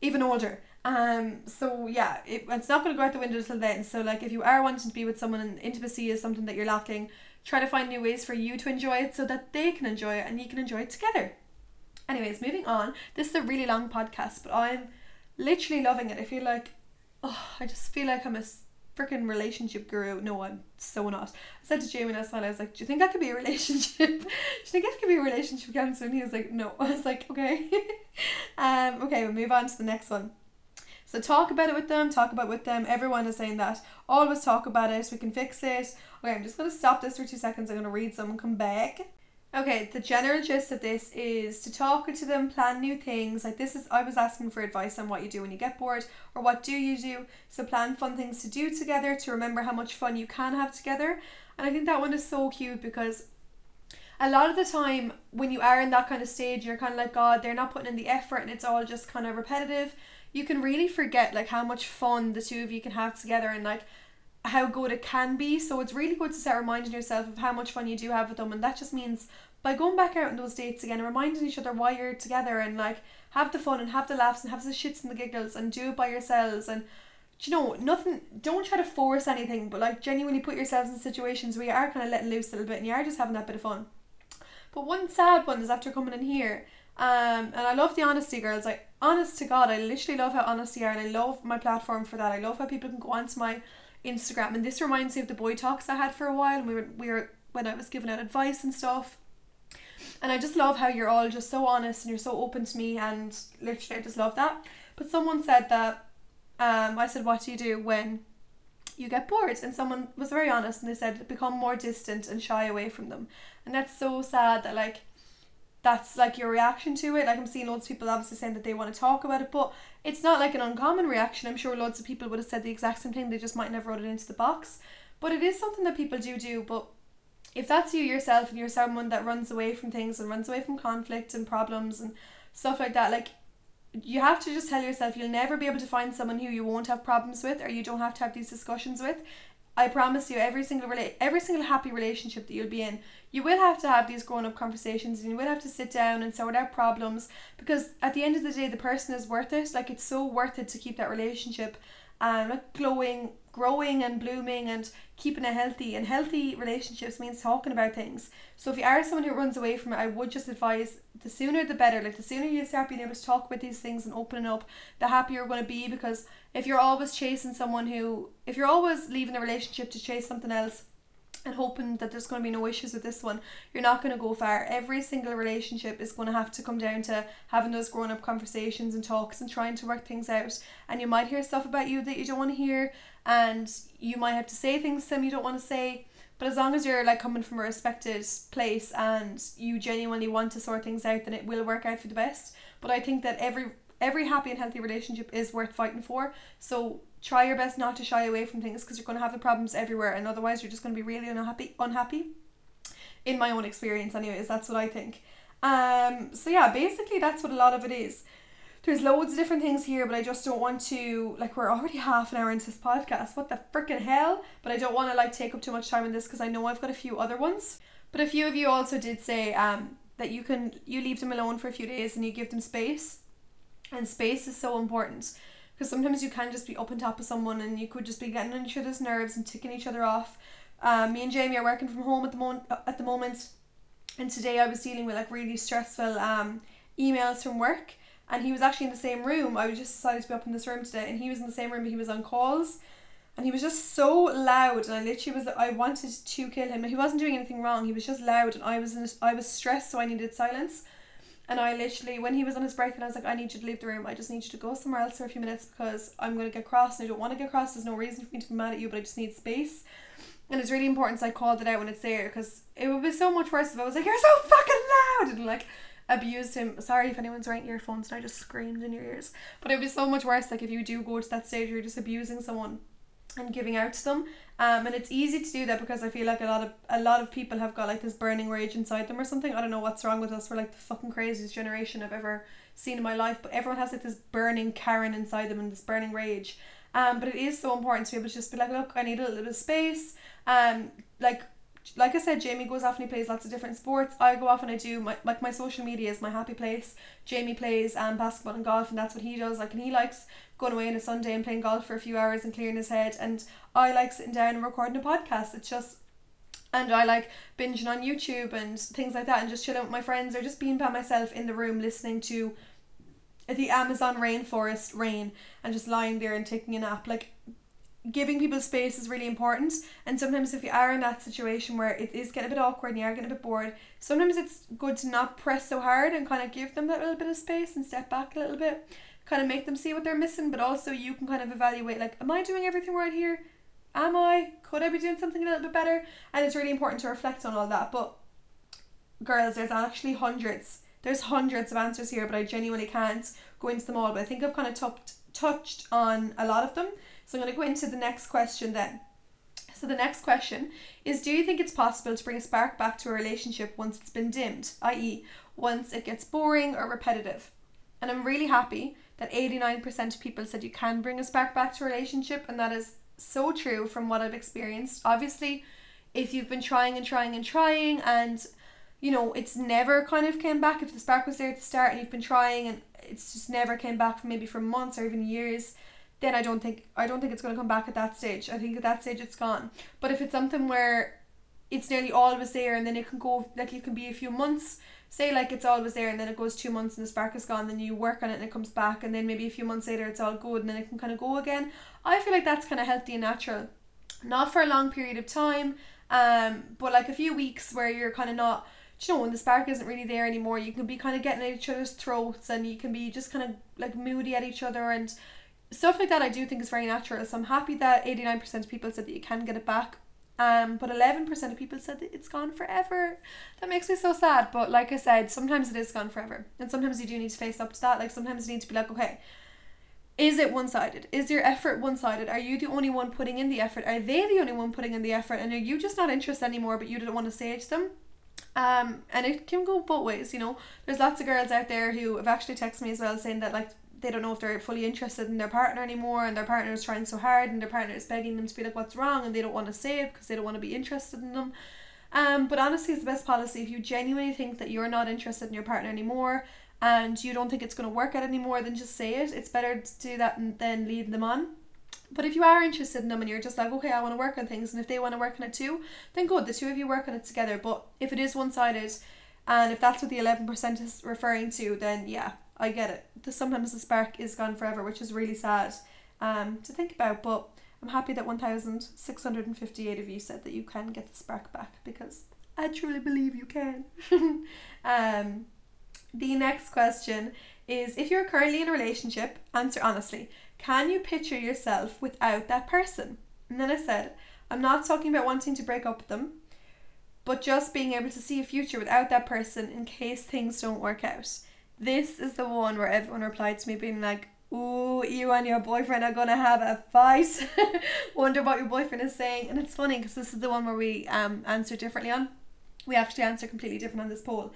even older. Um, so yeah, it, it's not going to go out the window until then. So, like, if you are wanting to be with someone and intimacy is something that you're lacking, try to find new ways for you to enjoy it so that they can enjoy it and you can enjoy it together. Anyways, moving on. This is a really long podcast, but I'm literally loving it. I feel like, oh, I just feel like I'm a freaking relationship guru. No, I'm so not. I said to Jamie last night, I was like, Do you think that could be a relationship? Do you think that could be a relationship counselor? And he was like, No. I was like, Okay. um, okay, we'll move on to the next one. So talk about it with them, talk about it with them. Everyone is saying that. Always talk about it. We can fix it. Okay, I'm just gonna stop this for two seconds. I'm gonna read some and come back. Okay, the general gist of this is to talk to them, plan new things. Like this is I was asking for advice on what you do when you get bored or what do you do. So plan fun things to do together to remember how much fun you can have together. And I think that one is so cute because a lot of the time when you are in that kind of stage you're kind of like god they're not putting in the effort and it's all just kind of repetitive you can really forget like how much fun the two of you can have together and like how good it can be. So it's really good to start reminding yourself of how much fun you do have with them and that just means by going back out on those dates again and reminding each other why you're together and like have the fun and have the laughs and have the shits and the giggles and do it by yourselves. And you know nothing don't try to force anything but like genuinely put yourselves in situations where you are kind of letting loose a little bit and you are just having that bit of fun. But one sad one is after coming in here um and I love the honesty girls like honest to god I literally love how honest you are and I love my platform for that I love how people can go onto my Instagram and this reminds me of the boy talks I had for a while and we were we were when I was giving out advice and stuff and I just love how you're all just so honest and you're so open to me and literally I just love that. But someone said that um I said what do you do when you get bored and someone was very honest and they said become more distant and shy away from them. And that's so sad that like that's like your reaction to it. Like I'm seeing loads of people obviously saying that they want to talk about it, but it's not like an uncommon reaction. I'm sure loads of people would have said the exact same thing. They just might never wrote it into the box. But it is something that people do do. But if that's you yourself and you're someone that runs away from things and runs away from conflict and problems and stuff like that, like you have to just tell yourself you'll never be able to find someone who you won't have problems with or you don't have to have these discussions with. I promise you, every single rela- every single happy relationship that you'll be in, you will have to have these grown up conversations and you will have to sit down and sort out problems because at the end of the day, the person is worth it. Like it's so worth it to keep that relationship um, glowing, growing and blooming and keeping it healthy. And healthy relationships means talking about things. So if you are someone who runs away from it, I would just advise the sooner the better. Like the sooner you start being able to talk about these things and opening up, the happier you're going to be. Because if you're always chasing someone who, if you're always leaving a relationship to chase something else, and hoping that there's going to be no issues with this one, you're not going to go far. Every single relationship is going to have to come down to having those grown up conversations and talks and trying to work things out. And you might hear stuff about you that you don't want to hear, and you might have to say things them you don't want to say. But as long as you're like coming from a respected place and you genuinely want to sort things out, then it will work out for the best. But I think that every every happy and healthy relationship is worth fighting for. So try your best not to shy away from things because you're going to have the problems everywhere and otherwise you're just going to be really unhappy unhappy in my own experience anyways that's what i think um so yeah basically that's what a lot of it is there's loads of different things here but i just don't want to like we're already half an hour into this podcast. What the freaking hell? But i don't want to like take up too much time in this because i know i've got a few other ones. But a few of you also did say um that you can you leave them alone for a few days and you give them space. And space is so important because sometimes you can just be up on top of someone and you could just be getting on each other's nerves and ticking each other off. Um, me and Jamie are working from home at the moment. At the moment, and today I was dealing with like really stressful um, emails from work, and he was actually in the same room. I was just decided to be up in this room today, and he was in the same room, but he was on calls, and he was just so loud, and I literally was I wanted to kill him. He wasn't doing anything wrong. He was just loud, and I was in I was stressed, so I needed silence. And I literally, when he was on his break, and I was like, I need you to leave the room. I just need you to go somewhere else for a few minutes because I'm to get cross and I don't want to get cross. There's no reason for me to be mad at you, but I just need space. And it's really important so I called it out when it's there because it would be so much worse if I was like, You're so fucking loud! And like abused him. Sorry if anyone's wearing earphones and I just screamed in your ears. But it would be so much worse like if you do go to that stage where you're just abusing someone and giving out to them. Um, and it's easy to do that because I feel like a lot of a lot of people have got like this burning rage inside them or something. I don't know what's wrong with us. We're like the fucking craziest generation I've ever seen in my life. But everyone has like this burning Karen inside them and this burning rage. Um, but it is so important to be able to just be like, look, I need a little bit of space. Um, like like I said, Jamie goes off and he plays lots of different sports. I go off and I do my like my social media is my happy place. Jamie plays um basketball and golf and that's what he does. Like and he likes going away on a Sunday and playing golf for a few hours and clearing his head. And I like sitting down and recording a podcast. It's just and I like binging on YouTube and things like that and just chilling with my friends or just being by myself in the room listening to the Amazon rainforest rain and just lying there and taking a nap. Like giving people space is really important. And sometimes if you are in that situation where it is getting a bit awkward and you are getting a bit bored, sometimes it's good to not press so hard and kind of give them that little bit of space and step back a little bit, kind of make them see what they're missing, but also you can kind of evaluate like, am I doing everything right here? Am I? Could I be doing something a little bit better? And it's really important to reflect on all that. But girls, there's actually hundreds. There's hundreds of answers here, but I genuinely can't go into them all. But I think I've kind of t- touched on a lot of them. So I'm going to go into the next question then. So the next question is Do you think it's possible to bring a spark back to a relationship once it's been dimmed, i.e., once it gets boring or repetitive? And I'm really happy that 89% of people said you can bring a spark back to a relationship, and that is so true from what I've experienced. Obviously, if you've been trying and trying and trying, and you know, it's never kind of came back, if the spark was there at the start and you've been trying and it's just never came back for maybe for months or even years, then I don't think I don't think it's to come back at that stage. I think at that stage it's gone. But if it's something where it's nearly always there and then it can go like it can be a few months say like it's always there and then it goes two months and the spark is gone then you work on it and it comes back and then maybe a few months later it's all good and then it can kind of go again i feel like that's kind of healthy and natural not for a long period of time um but like a few weeks where you're kind of not you know when the spark isn't really there anymore you can be kind of getting at each other's throats and you can be just kind of like moody at each other and stuff like that I do think is very natural. So I'm happy that 89% of people said that you can get it back. Um, but 11% of people said that it's gone forever. That makes me so sad. But like I said, sometimes it is gone forever. And sometimes you do need to face up to that. Like sometimes you need to be like, okay, is it one sided? Is your effort one sided? Are you the only one putting in the effort? Are they the only one putting in the effort? And are you just not interested anymore, but you didn't want to say it to them? Um, and it can go both ways, you know. There's lots of girls out there who have actually texted me as well saying that like they don't know if they're fully interested in their partner anymore and their partner is trying so hard and their partner is begging them to be like what's wrong and they don't want to say it because they don't want to be interested in them. Um, but honestly, it's the best policy if you genuinely think that you're not interested in your partner anymore and you don't think it's going to work out anymore, then just say it. It's better to do that and then lead them on. But if you are interested in them and you're just like, okay, I want to work on things, and if they want to work on it too, then good, the two of you work on it together. But if it is one sided, and if that's what the 11% is referring to, then yeah, I get it. The, sometimes the spark is gone forever, which is really sad um, to think about. But I'm happy that 1,658 of you said that you can get the spark back because I truly believe you can. um, the next question is if you're currently in a relationship, answer honestly. Can you picture yourself without that person? And then I said, I'm not talking about wanting to break up with them, but just being able to see a future without that person in case things don't work out. This is the one where everyone replied to me being like, Ooh, you and your boyfriend are gonna have a fight. Wonder what your boyfriend is saying. And it's funny because this is the one where we um answer differently on. We actually answer completely different on this poll.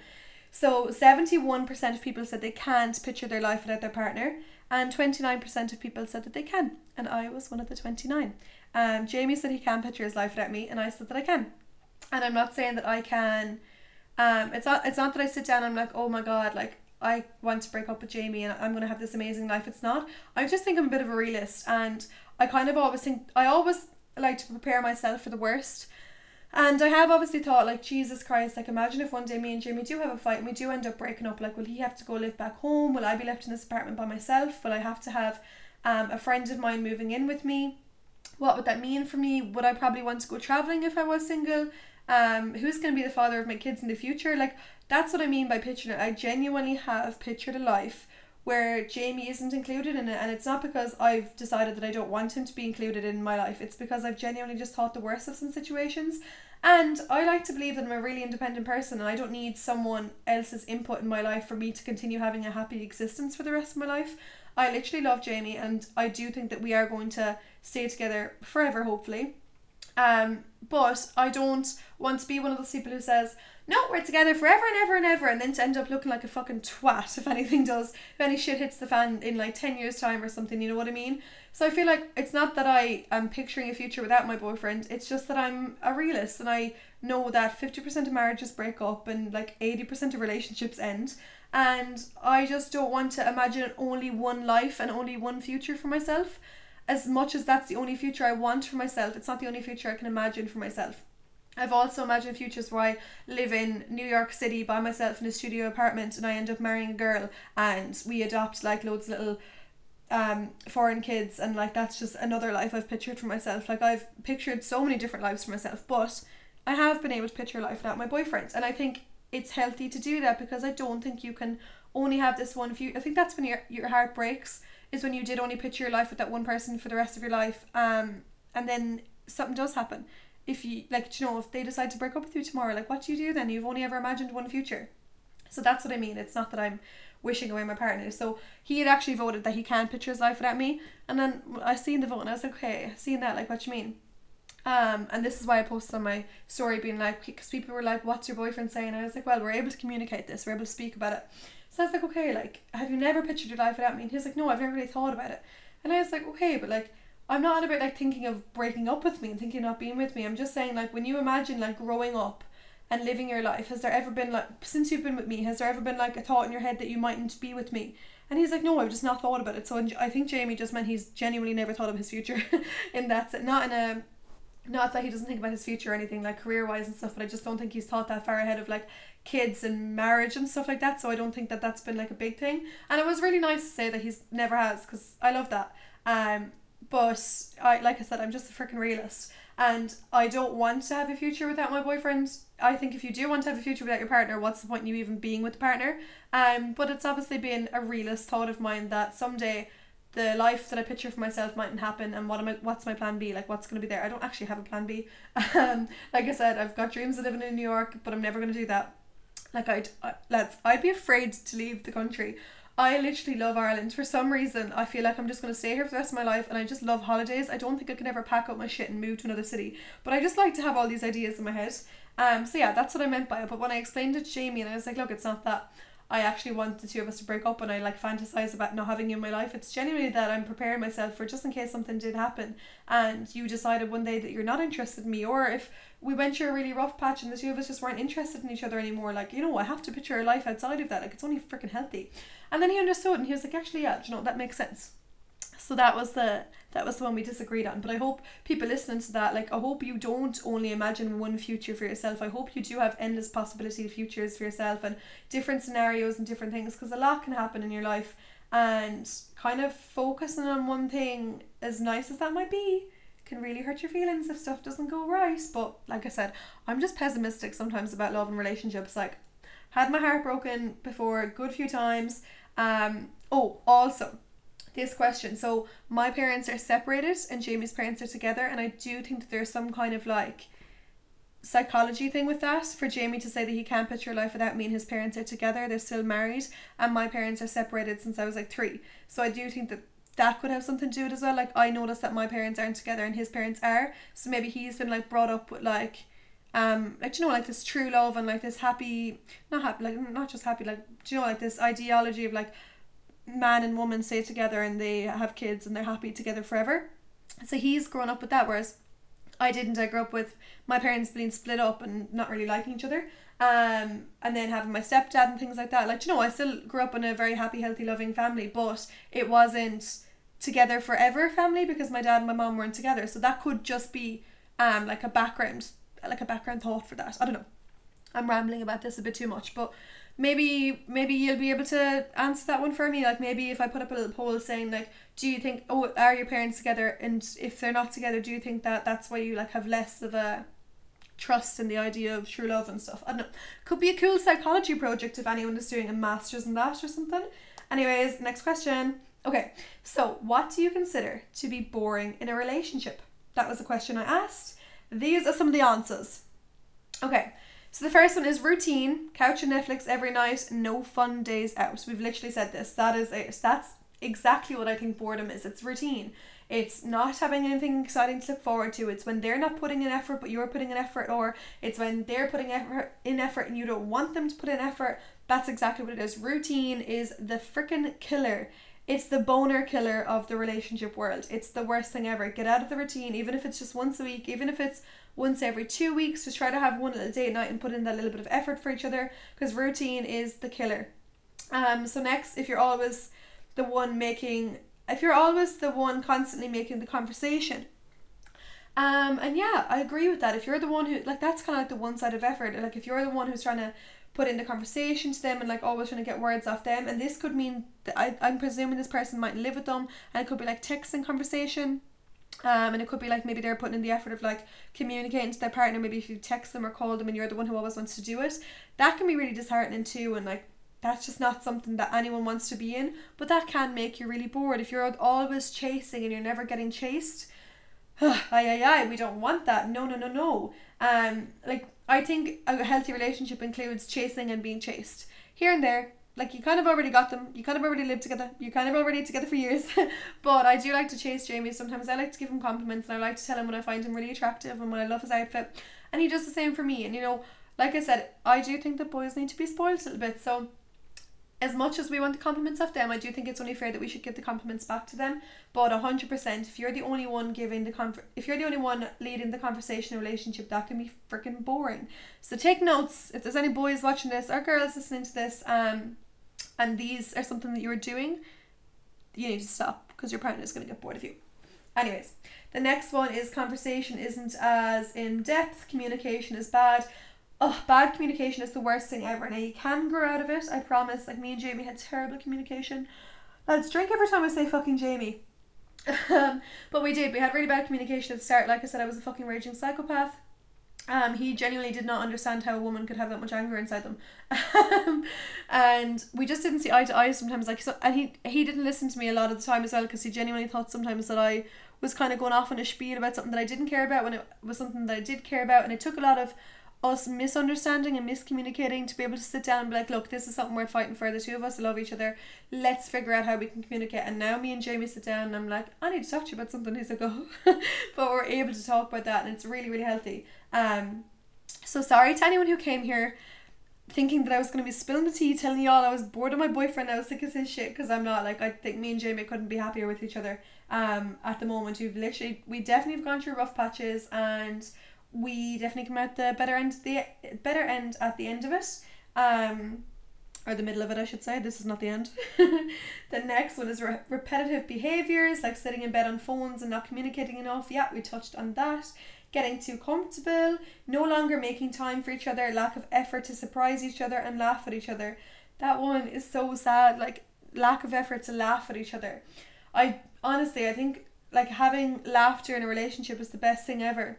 So 71% of people said they can't picture their life without their partner, and 29% of people said that they can. And I was one of the 29. Um, Jamie said he can picture his life without me, and I said that I can. And I'm not saying that I can. Um, it's not. It's not that I sit down. and I'm like, oh my god, like I want to break up with Jamie and I'm gonna have this amazing life. It's not. I just think I'm a bit of a realist, and I kind of always think I always like to prepare myself for the worst. And I have obviously thought, like, Jesus Christ, like, imagine if one day me and Jamie do have a fight and we do end up breaking up. Like, will he have to go live back home? Will I be left in this apartment by myself? Will I have to have um, a friend of mine moving in with me? What would that mean for me? Would I probably want to go traveling if I was single? Um, who's going to be the father of my kids in the future? Like, that's what I mean by picturing it. I genuinely have pictured a life where Jamie isn't included in it, and it's not because I've decided that I don't want him to be included in my life. It's because I've genuinely just thought the worst of some situations. And I like to believe that I'm a really independent person and I don't need someone else's input in my life for me to continue having a happy existence for the rest of my life. I literally love Jamie and I do think that we are going to stay together forever, hopefully. Um, but I don't want to be one of those people who says, no, we're together forever and ever and ever, and then to end up looking like a fucking twat if anything does, if any shit hits the fan in like 10 years' time or something, you know what I mean? So I feel like it's not that I am picturing a future without my boyfriend, it's just that I'm a realist and I know that 50% of marriages break up and like 80% of relationships end. And I just don't want to imagine only one life and only one future for myself. As much as that's the only future I want for myself, it's not the only future I can imagine for myself. I've also imagined futures where I live in New York City by myself in a studio apartment and I end up marrying a girl and we adopt like loads of little um foreign kids and like that's just another life I've pictured for myself. Like I've pictured so many different lives for myself, but I have been able to picture life without my boyfriend. And I think it's healthy to do that because I don't think you can only have this one view. I think that's when your your heart breaks is when you did only picture your life with that one person for the rest of your life. Um and then something does happen. If you like you know if they decide to break up with you tomorrow like what do you do then? You've only ever imagined one future. So that's what i mean. It's not that i'm wishing away my partner. So he had actually voted that he can't picture his life without me. And then i seen the vote and i was like okay seeing that like what you mean? Um and this is why i posted on my story being like because people were like what's your boyfriend saying? I was like well we're able to communicate this. We're able to speak about it so i was like okay like have you never pictured your life without me and he's like no i've never really thought about it and i was like okay but like I'm not about like thinking of breaking up with me and thinking of not being with me. I'm just saying like when you imagine like growing up and living your life, has there ever been like since you've been with me, has there ever been like a thought in your head that you mightn't be with me? And he's like, no, I've just not thought about it. So I think Jamie just meant he's genuinely never thought of his future in that not in a not that he doesn't think about his future or anything like career wise and stuff, but I just don't think he's thought that far ahead of like kids and marriage and stuff like that. So I don't think that that's been like a big thing. And it was really nice to say that he's never has because I love that. Um, but I like I said, I'm just a freaking realist. And I don't want to have a future without my boyfriend. I think if you do want to have a future without your partner, what's the point in you even being with the partner? Um, but it's obviously been a realist thought of mine that someday the life that I picture for myself mightn't happen and what am I what's my plan B? Like what's gonna be there? I don't actually have a plan B. Um like I said, I've got dreams of living in New York, but I'm never gonna do that. Like I'd I, let's I'd be afraid to leave the country I literally love Ireland. For some reason, I feel like I'm just going to stay here for the rest of my life and I just love holidays. I don't think I can ever pack up my shit and move to another city. But I just like to have all these ideas in my head. Um, so yeah, that's what I meant by it. But when I explained it to Jamie and I was like, look, it's not that. I actually want the two of us to break up and I like fantasize about not having you in my life. It's genuinely that I'm preparing myself for just in case something did happen and you decided one day that you're not interested in me or if we went through a really rough patch and the two of us just weren't interested in each other anymore. Like, you know, I have to picture a life outside of that. Like it's only freaking healthy. And then he understood and he was like, actually, yeah, you know, that makes sense. So that was the that was the one we disagreed on. But I hope people listening to that, like I hope you don't only imagine one future for yourself. I hope you do have endless possibility futures for yourself and different scenarios and different things because a lot can happen in your life and kind of focusing on one thing as nice as that might be can really hurt your feelings if stuff doesn't go right. But like I said, I'm just pessimistic sometimes about love and relationships. Like had my heart broken before a good few times. Um oh also this question. So my parents are separated and Jamie's parents are together, and I do think that there's some kind of like psychology thing with that for Jamie to say that he can't put your life without me and his parents are together. They're still married, and my parents are separated since I was like three. So I do think that that could have something to do with it as well. Like I noticed that my parents aren't together and his parents are, so maybe he's been like brought up with like um like you know like this true love and like this happy not happy like not just happy like you know like this ideology of like man and woman stay together and they have kids and they're happy together forever. So he's grown up with that, whereas I didn't. I grew up with my parents being split up and not really liking each other. Um, and then having my stepdad and things like that. Like, you know, I still grew up in a very happy, healthy, loving family, but it wasn't together forever family because my dad and my mom weren't together. So that could just be um like a background like a background thought for that. I don't know. I'm rambling about this a bit too much, but maybe maybe you'll be able to answer that one for me. Like maybe if i put up a little poll saying like do you think oh are your parents together? And if they're not together do you think that that's why you like have less of a trust in the idea of true love and stuff? I don't know. Could be a cool psychology project if anyone is doing a master's in that or something. Anyways next question. Okay so what do you consider to be boring in a relationship? That was a question i asked. These are some of the answers. Okay so the first one is routine, couch and Netflix every night, no fun days out. We've literally said this. That is it. That's exactly what I think boredom is. It's routine. It's not having anything exciting to look forward to. It's when they're not putting in effort but you're putting in effort or it's when they're putting effort in effort and you don't want them to put in effort. That's exactly what it is. Routine is the freaking killer. It's the boner killer of the relationship world. It's the worst thing ever. Get out of the routine, even if it's just once a week, even if it's once every two weeks, just try to have one little date night and put in that little bit of effort for each other because routine is the killer. Um, so next, if you're always the one making, if you're always the one constantly making the conversation, um, and yeah, I agree with that. If you're the one who like that's kind of like the one side of effort. Like if you're the one who's trying to put in the conversation to them and like always trying to get words off them, and this could mean that I I'm presuming this person might live with them, and it could be like texting conversation um, and it could be like maybe they're putting in the effort of like communicating to their partner. Maybe if you text them or call them and you're the one who always wants to do it, that can be really disheartening too. And like that's just not something that anyone wants to be in. But that can make you really bored if you're always chasing and you're never getting chased. ay ay ay, we don't want that. No no no no. Um, like I think a healthy relationship includes chasing and being chased here and there like you kind of already got them. You kind of already lived together. You kind of already together for years. But I do like to chase Jamie. Sometimes I like to give him compliments and I like to tell him when I find him really attractive and when I love his outfit. And he does the same for me. And you know like I said I do think that boys need to be spoiled a little bit. So as much as we want the compliments of them, I do think it's only fair that we should give the compliments back to them. But hundred percent, if you're the only one giving the con- if you're the only one leading the conversation relationship, that can be freaking boring. So take notes. If there's any boys watching this or girls listening to this, um, and these are something that you're doing, you need to stop because your partner is going to get bored of you. Anyways, the next one is conversation isn't as in depth. Communication is bad oh, bad communication is the worst thing ever. Now you can grow out of it, I promise. Like me and Jamie had terrible communication. Let's drink every time I say fucking Jamie. um, but we did. We had really bad communication at the start. Like I said, I was a fucking raging psychopath. Um, he genuinely did not understand how a woman could have that much anger inside them, um, and we just didn't see eye to eye sometimes. Like so, and he he didn't listen to me a lot of the time as well because he genuinely thought sometimes that I was kind of going off on a spiel about something that I didn't care about when it was something that I did care about, and it took a lot of us misunderstanding and miscommunicating to be able to sit down and be like, look, this is something we're fighting for. The two of us love each other. Let's figure out how we can communicate. And now me and Jamie sit down and I'm like, I need to talk to you about something. He's like, oh, but we're able to talk about that and it's really, really healthy. Um, so sorry to anyone who came here thinking that I was going to be spilling the tea, telling y'all I was bored of my boyfriend, I was sick of his shit, because I'm not. Like, I think me and Jamie couldn't be happier with each other um, at the moment. We've literally, we definitely have gone through rough patches, and we definitely come out the better end, the better end at the end of it. Um, or the middle of it, I should say. This is not the end. the next one is re- repetitive behaviors, like sitting in bed on phones and not communicating enough. Yeah, we touched on that getting too comfortable, no longer making time for each other, lack of effort to surprise each other and laugh at each other. That one is so sad, like lack of effort to laugh at each other. I honestly, I think like having laughter in a relationship is the best thing ever.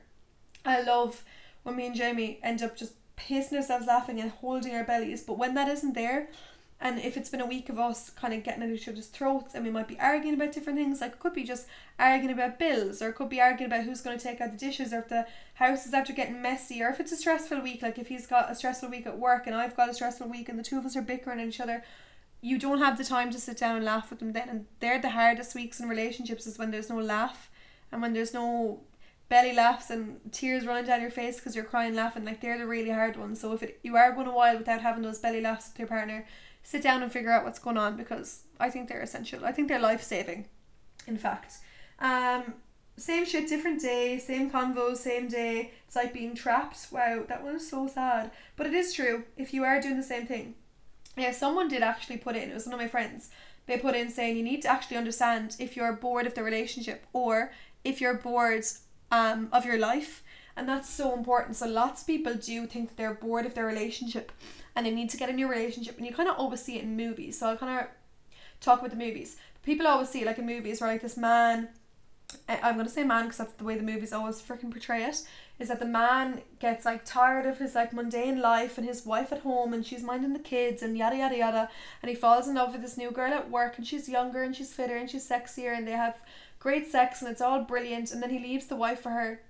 I love when me and Jamie end up just pissing ourselves laughing and holding our bellies, but when that isn't there, and if it's been a week of us kind of getting at each other's throats and we might be arguing about different things, like it could be just arguing about bills or it could be arguing about who's going to take out the dishes or if the house is after getting messy or if it's a stressful week, like if he's got a stressful week at work and I've got a stressful week and the two of us are bickering at each other, you don't have the time to sit down and laugh with them then. And they're the hardest weeks in relationships is when there's no laugh and when there's no belly laughs and tears running down your face because you're crying laughing like they're the really hard ones so if it, you are going a while without having those belly laughs with your partner sit down and figure out what's going on because I think they're essential. I think they're life saving, in fact. Um, same shit, different day, same convo, same day. It's like being trapped. Wow, that one is so sad. But it is true if you are doing the same thing. Yeah, someone did actually put in, it was one of my friends, they put in saying you need to actually understand if you're bored of the relationship or if you're bored um, of your life. And that's so important. So lots of people do think that they're bored of their relationship and they need to get a new relationship and you kind of always see it in movies so I'll kind of talk about the movies. People always see it like in movies where like this man I'm gonna say man because that's the way the movies always freaking portray it is that the man gets like tired of his like mundane life and his wife at home and she's minding the kids and yada yada yada and he falls in love with this new girl at work and she's younger and she's fitter and she's sexier and they have great sex and it's all brilliant and then he leaves the wife for her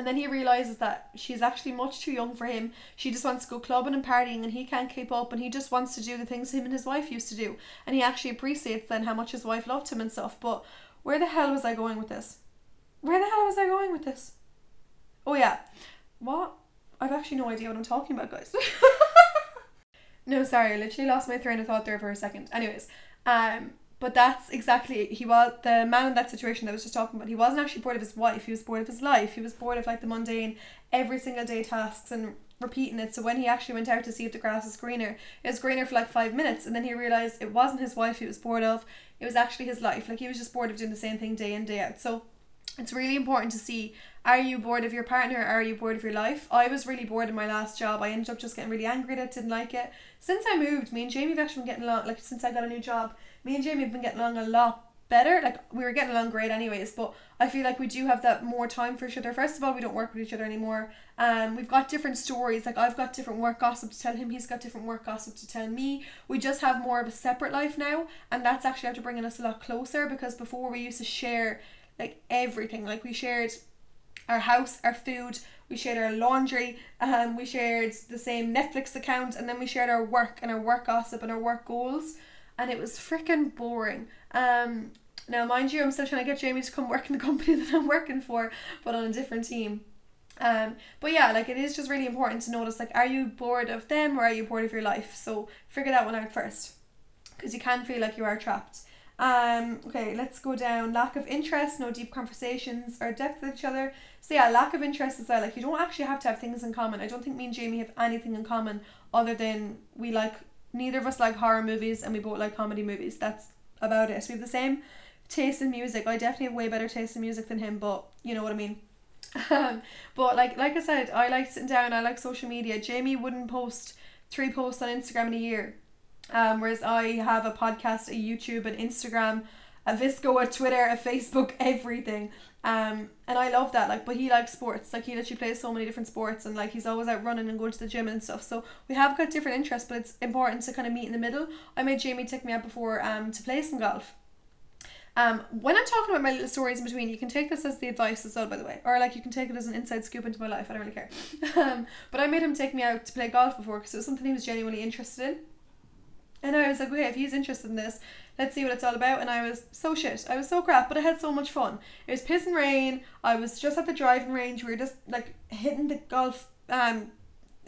and then he realizes that she's actually much too young for him. She just wants to go clubbing and partying, and he can't keep up. And he just wants to do the things him and his wife used to do. And he actually appreciates then how much his wife loved him and stuff. But where the hell was I going with this? Where the hell was I going with this? Oh yeah, what? I've actually no idea what I'm talking about, guys. no, sorry, I literally lost my train of thought there for a second. Anyways, um, but that's exactly he was the man in that situation that I was just talking about. He wasn't actually bored of his wife. He was bored of his life. He was bored of like the mundane, every single day tasks and repeating it. So when he actually went out to see if the grass is greener, it was greener for like five minutes, and then he realized it wasn't his wife he was bored of. It was actually his life. Like he was just bored of doing the same thing day in day out. So it's really important to see are you bored of your partner are you bored of your life i was really bored in my last job i ended up just getting really angry at it didn't like it since i moved me and jamie have actually been getting along like since i got a new job me and Jamie have been getting along a lot better. Like we were getting along great anyways, but I feel like we do have that more time for each other. First of all, we don't work with each other anymore. Um, we've got different stories. Like I've got different work gossip to tell him. He's got different work gossip to tell me. We just have more of a separate life now, and that's actually after bringing us a lot closer. Because before we used to share like everything. Like we shared our house, our food. We shared our laundry, um, we shared the same Netflix account, and then we shared our work and our work gossip and our work goals and it was freaking boring. Um, now, mind you, I'm still trying to get Jamie to come work in the company that I'm working for, but on a different team. Um, but yeah, like it is just really important to notice like, are you bored of them or are you bored of your life? So figure that one out first, because you can feel like you are trapped. Um, okay, let's go down. Lack of interest, no deep conversations or depth with each other. So yeah, lack of interest as well. Like you don't actually have to have things in common. I don't think me and Jamie have anything in common other than we like neither of us like horror movies and we both like comedy movies. That's about it. We have the same taste in music. I definitely have way better taste in music than him, but you know what I mean. Um, but like like I said, I like sitting down. I like social media. Jamie wouldn't post three posts on Instagram in a year, um, whereas I have a podcast, a YouTube, an Instagram, a VSCO, a Twitter, a Facebook, everything. Um, and I love that. Like, but he likes sports. Like, he literally plays so many different sports, and like he's always out running and going to the gym and stuff. So we have got different interests, but it's important to kind of meet in the middle. I made Jamie take me out before um to play some golf. Um, when I'm talking about my little stories in between, you can take this as the advice as well, by the way, or like you can take it as an inside scoop into my life. I don't really care. Um, but I made him take me out to play golf before because it was something he was genuinely interested in. And I was like, okay, if he's interested in this, let's see what it's all about. And I was so shit. I was so crap, but I had so much fun. It was piss and rain. I was just at the driving range. We were just like hitting the golf um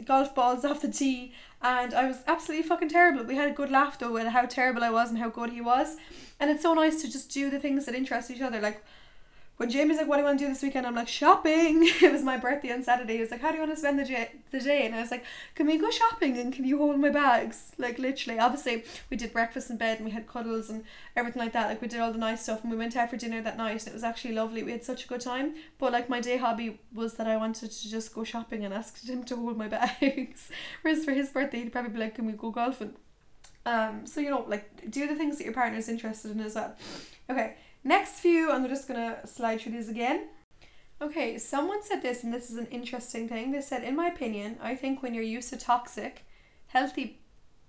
golf balls off the tee and I was absolutely fucking terrible. We had a good laugh though at how terrible I was and how good he was. And it's so nice to just do the things that interest each other. Like when Jamie's like, "What do you want to do this weekend?" I'm like, "Shopping." it was my birthday on Saturday. He was like, "How do you want to spend the day?" The day, and I was like, "Can we go shopping and can you hold my bags?" Like literally. Obviously, we did breakfast in bed and we had cuddles and everything like that. Like we did all the nice stuff and we went out for dinner that night and it was actually lovely. We had such a good time. But like my day hobby was that I wanted to just go shopping and asked him to hold my bags. Whereas for his birthday, he'd probably be like, "Can we go golfing?" Um. So you know, like do the things that your partner is interested in as well. Okay. Next few, I'm just gonna slide through these again. Okay, someone said this, and this is an interesting thing. They said, in my opinion, I think when you're used to toxic, healthy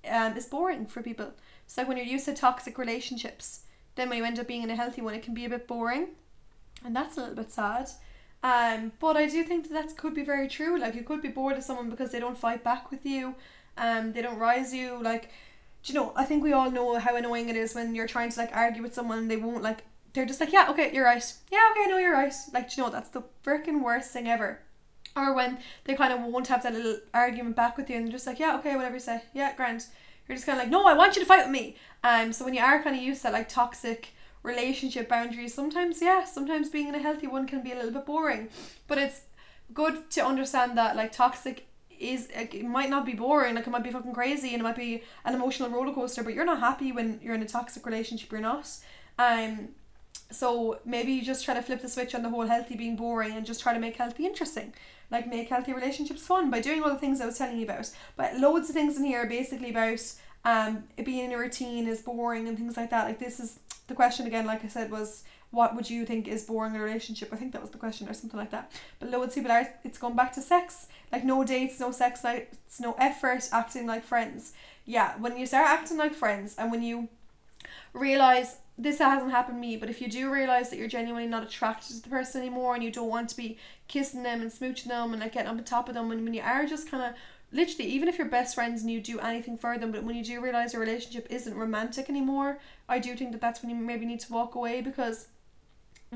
um, is boring for people. So like when you're used to toxic relationships, then when you end up being in a healthy one, it can be a bit boring, and that's a little bit sad. Um, but I do think that that could be very true. Like you could be bored of someone because they don't fight back with you, um, they don't rise you. Like, do you know? I think we all know how annoying it is when you're trying to like argue with someone and they won't like they're just like, yeah, okay, you're right. Yeah, okay, no, you're right. Like, you know, that's the freaking worst thing ever. Or when they kind of won't have that little argument back with you and they're just like, yeah, okay, whatever you say. Yeah, grand. You're just kind of like, no, I want you to fight with me. Um, so when you are kind of used to like toxic relationship boundaries, sometimes, yeah, sometimes being in a healthy one can be a little bit boring. But it's good to understand that like toxic is it might not be boring like it might be fucking crazy and it might be an emotional roller coaster but you're not happy when you're in a toxic relationship you're not um so maybe you just try to flip the switch on the whole healthy being boring and just try to make healthy interesting. Like make healthy relationships fun by doing all the things I was telling you about. But loads of things in here are basically about um being in a routine is boring and things like that. Like this is the question again, like I said, was what would you think is boring in a relationship? I think that was the question or something like that. But loads of people are it's going back to sex. Like no dates, no sex nights, no effort, acting like friends. Yeah, when you start acting like friends and when you realize this hasn't happened to me, but if you do realize that you're genuinely not attracted to the person anymore and you don't want to be kissing them and smooching them and like getting on top of them, and when you are just kind of literally, even if you're best friends and you do anything for them, but when you do realize your relationship isn't romantic anymore, I do think that that's when you maybe need to walk away because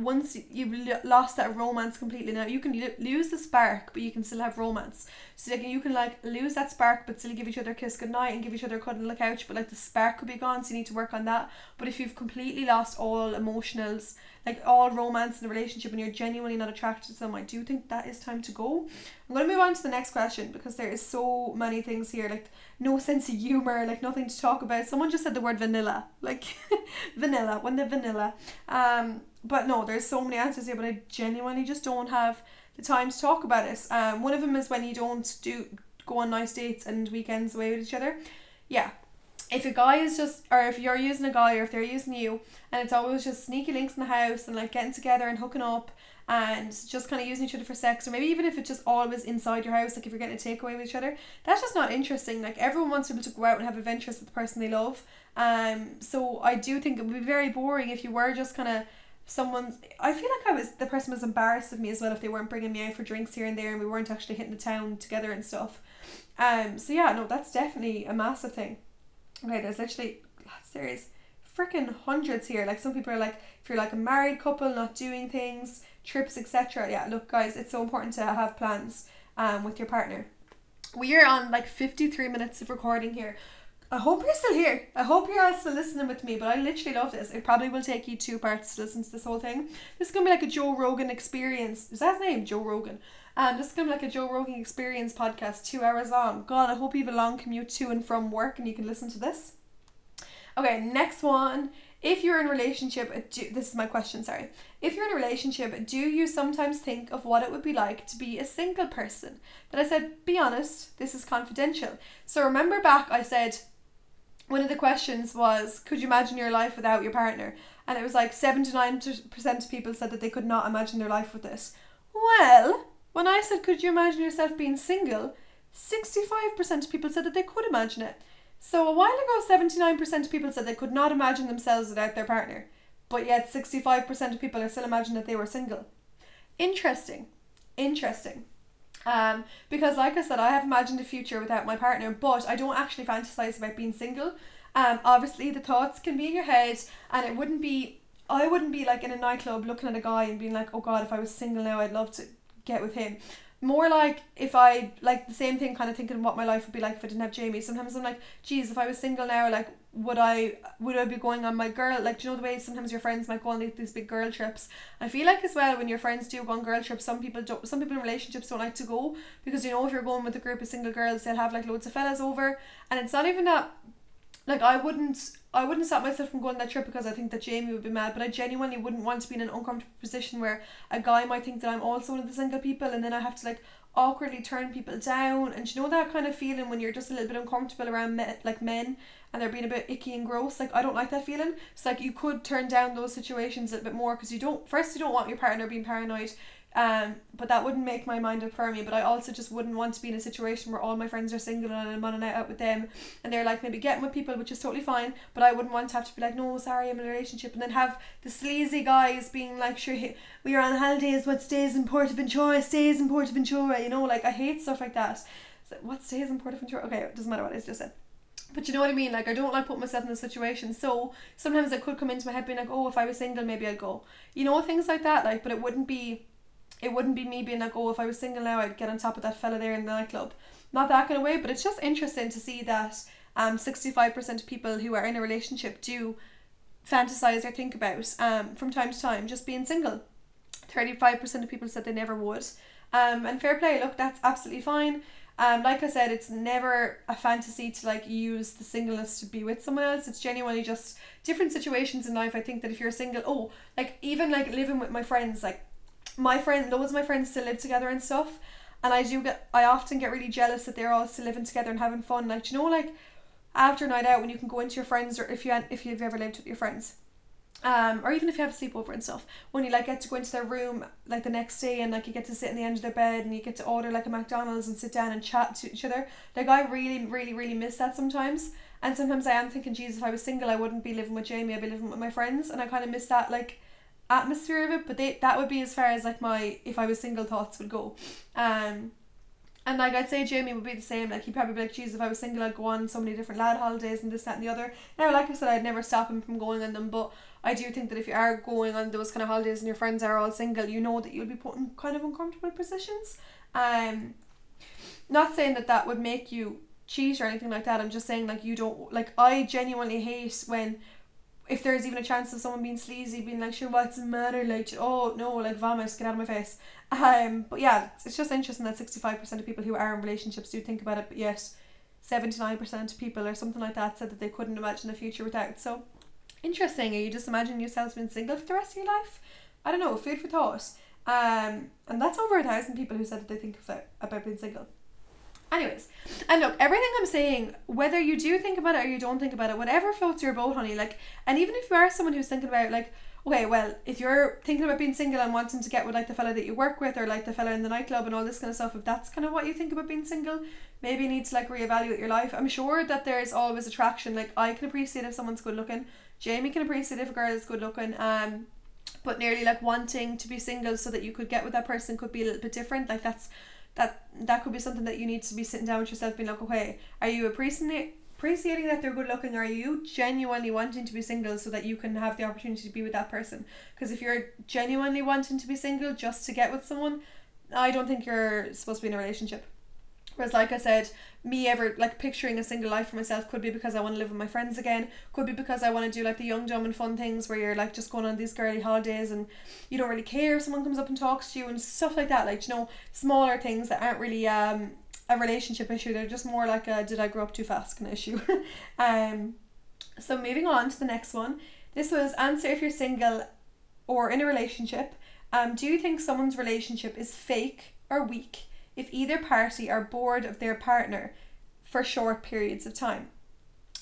once you've lost that romance completely now you can lose the spark but you can still have romance. So like you can like lose that spark but still give each other a kiss goodnight and give each other a cuddle on the couch but like the spark could be gone so you need to work on that. But if you've completely lost all emotionals like all romance in the relationship and you're genuinely not attracted to them I do think that is time to go. I'm to move on to the next question because there is so many things here. Like no sense of humor like nothing to talk about. Someone just said the word vanilla. Like vanilla when the vanilla. Um but no, there's so many answers here, but I genuinely just don't have the time to talk about it. Um, one of them is when you don't do go on nice dates and weekends away with each other. Yeah, if a guy is just, or if you're using a guy, or if they're using you, and it's always just sneaky links in the house and like getting together and hooking up and just kind of using each other for sex, or maybe even if it's just always inside your house, like if you're getting a takeaway with each other, that's just not interesting. Like everyone wants to be able to go out and have adventures with the person they love. Um, so I do think it would be very boring if you were just kind of someone I feel like I was the person was embarrassed of me as well if they weren't bringing me out for drinks here and there and we weren't actually hitting the town together and stuff. Um so yeah, no, that's definitely a massive thing. Okay, there's literally there is freaking hundreds here. Like some people are like if you're like a married couple not doing things, trips, etc. Yeah, look guys, it's so important to have plans um with your partner. We are on like 53 minutes of recording here. I hope you're still here. I hope you're all still listening with me, but I literally love this. It probably will take you two parts to listen to this whole thing. This is gonna be like a Joe Rogan experience. Is that his name? Joe Rogan. Um, this is gonna be like a Joe Rogan experience podcast, two hours long. God, I hope you have a long commute to and from work and you can listen to this. Okay, next one. If you're in a relationship, uh, do, this is my question, sorry. If you're in a relationship, do you sometimes think of what it would be like to be a single person? But I said, be honest, this is confidential. So remember back, I said, one of the questions was, could you imagine your life without your partner? And it was like 79% of people said that they could not imagine their life with this. Well, when I said, could you imagine yourself being single? 65% of people said that they could imagine it. So a while ago, 79% of people said they could not imagine themselves without their partner. but yet 65% of people are still imagining that they were single. Interesting. Interesting. Um, because like I said, I have imagined a future without my partner, but I don't actually fantasize about being single. Um, obviously the thoughts can be in your head and it wouldn't be I wouldn't be like in a nightclub looking at a guy and being like, Oh god, if I was single now I'd love to get with him. More like if I like the same thing kind of thinking what my life would be like if I didn't have Jamie. Sometimes I'm like, geez, if I was single now, like would I would I be going on my girl like do you know the way sometimes your friends might go on these big girl trips I feel like as well when your friends do go on girl trips some people don't some people in relationships don't like to go because you know if you're going with a group of single girls they'll have like loads of fellas over and it's not even that like I wouldn't I wouldn't stop myself from going on that trip because I think that Jamie would be mad, but I genuinely wouldn't want to be in an uncomfortable position where a guy might think that I'm also one of the single people and then I have to like awkwardly turn people down. And you know that kind of feeling when you're just a little bit uncomfortable around me- like men and they're being a bit icky and gross like I don't like that feeling it's like you could turn down those situations a bit more because you don't first you don't want your partner being paranoid um, but that wouldn't make my mind up for me. But I also just wouldn't want to be in a situation where all my friends are single and I'm on a night out with them and they're like maybe getting with people, which is totally fine. But I wouldn't want to have to be like, no, sorry, I'm in a relationship, and then have the sleazy guys being like, sure, we are on holidays. What stays in Portaventura stays in Portaventura. You know, like I hate stuff like that. What stays in Portaventura? Okay, it doesn't matter what I just said. But you know what I mean? Like I don't like put myself in the situation. So sometimes it could come into my head being like, oh, if I was single, maybe I'd go. You know, things like that. Like, but it wouldn't be it wouldn't be me being like, oh, if I was single now, I'd get on top of that fella there in the nightclub. Not that kind of way, but it's just interesting to see that um, 65% of people who are in a relationship do fantasize or think about um, from time to time just being single. 35% of people said they never would. Um, and fair play, look, that's absolutely fine. Um, like I said, it's never a fantasy to like use the singleness to be with someone else. It's genuinely just different situations in life. I think that if you're single, oh, like even like living with my friends, like my friend, loads of my friends still live together and stuff, and I do get, I often get really jealous that they're all still living together and having fun. Like, you know, like after a night out when you can go into your friends, or if you if you've ever lived with your friends, um, or even if you have a sleepover and stuff, when you like get to go into their room like the next day and like you get to sit in the end of their bed and you get to order like a McDonald's and sit down and chat to each other. Like I really, really, really miss that sometimes. And sometimes I am thinking, geez, if I was single, I wouldn't be living with Jamie. I'd be living with my friends, and I kind of miss that like atmosphere of it but they that would be as far as like my if I was single thoughts would go um and like I'd say Jamie would be the same like he'd probably be like geez if I was single I'd go on so many different lad holidays and this that and the other now like I said I'd never stop him from going on them but I do think that if you are going on those kind of holidays and your friends are all single you know that you'll be put in kind of uncomfortable positions um not saying that that would make you cheat or anything like that I'm just saying like you don't like I genuinely hate when if there's even a chance of someone being sleazy, being like, sure, what's the matter? Like, oh no, like vomit, get out of my face. Um, but yeah, it's just interesting that 65% of people who are in relationships do think about it, but yet 79% of people or something like that said that they couldn't imagine the future without. So interesting. Are you just imagining yourselves being single for the rest of your life? I don't know, food for thought. Um, and that's over a thousand people who said that they think about, about being single. Anyways, and look, everything I'm saying, whether you do think about it or you don't think about it, whatever floats your boat, honey, like, and even if you are someone who's thinking about, like, okay, well, if you're thinking about being single and wanting to get with, like, the fella that you work with or, like, the fella in the nightclub and all this kind of stuff, if that's kind of what you think about being single, maybe you need to, like, reevaluate your life. I'm sure that there's always attraction. Like, I can appreciate if someone's good looking, Jamie can appreciate if a girl is good looking, um, but nearly, like, wanting to be single so that you could get with that person could be a little bit different. Like, that's that that could be something that you need to be sitting down with yourself being like okay are you appreciating appreciating that they're good looking? Are you genuinely wanting to be single so that you can have the opportunity to be with that person? Because if you're genuinely wanting to be single just to get with someone i don't think you're supposed to be in a relationship. Whereas, like I said, me ever like picturing a single life for myself could be because I want to live with my friends again. Could be because I want to do like the young, dumb, and fun things where you're like just going on these girly holidays and you don't really care if someone comes up and talks to you and stuff like that. Like you know, smaller things that aren't really um a relationship issue. They're just more like a did I grow up too fast kind of issue. um, so moving on to the next one. This was answer if you're single or in a relationship. Um, do you think someone's relationship is fake or weak? If either party are bored of their partner for short periods of time.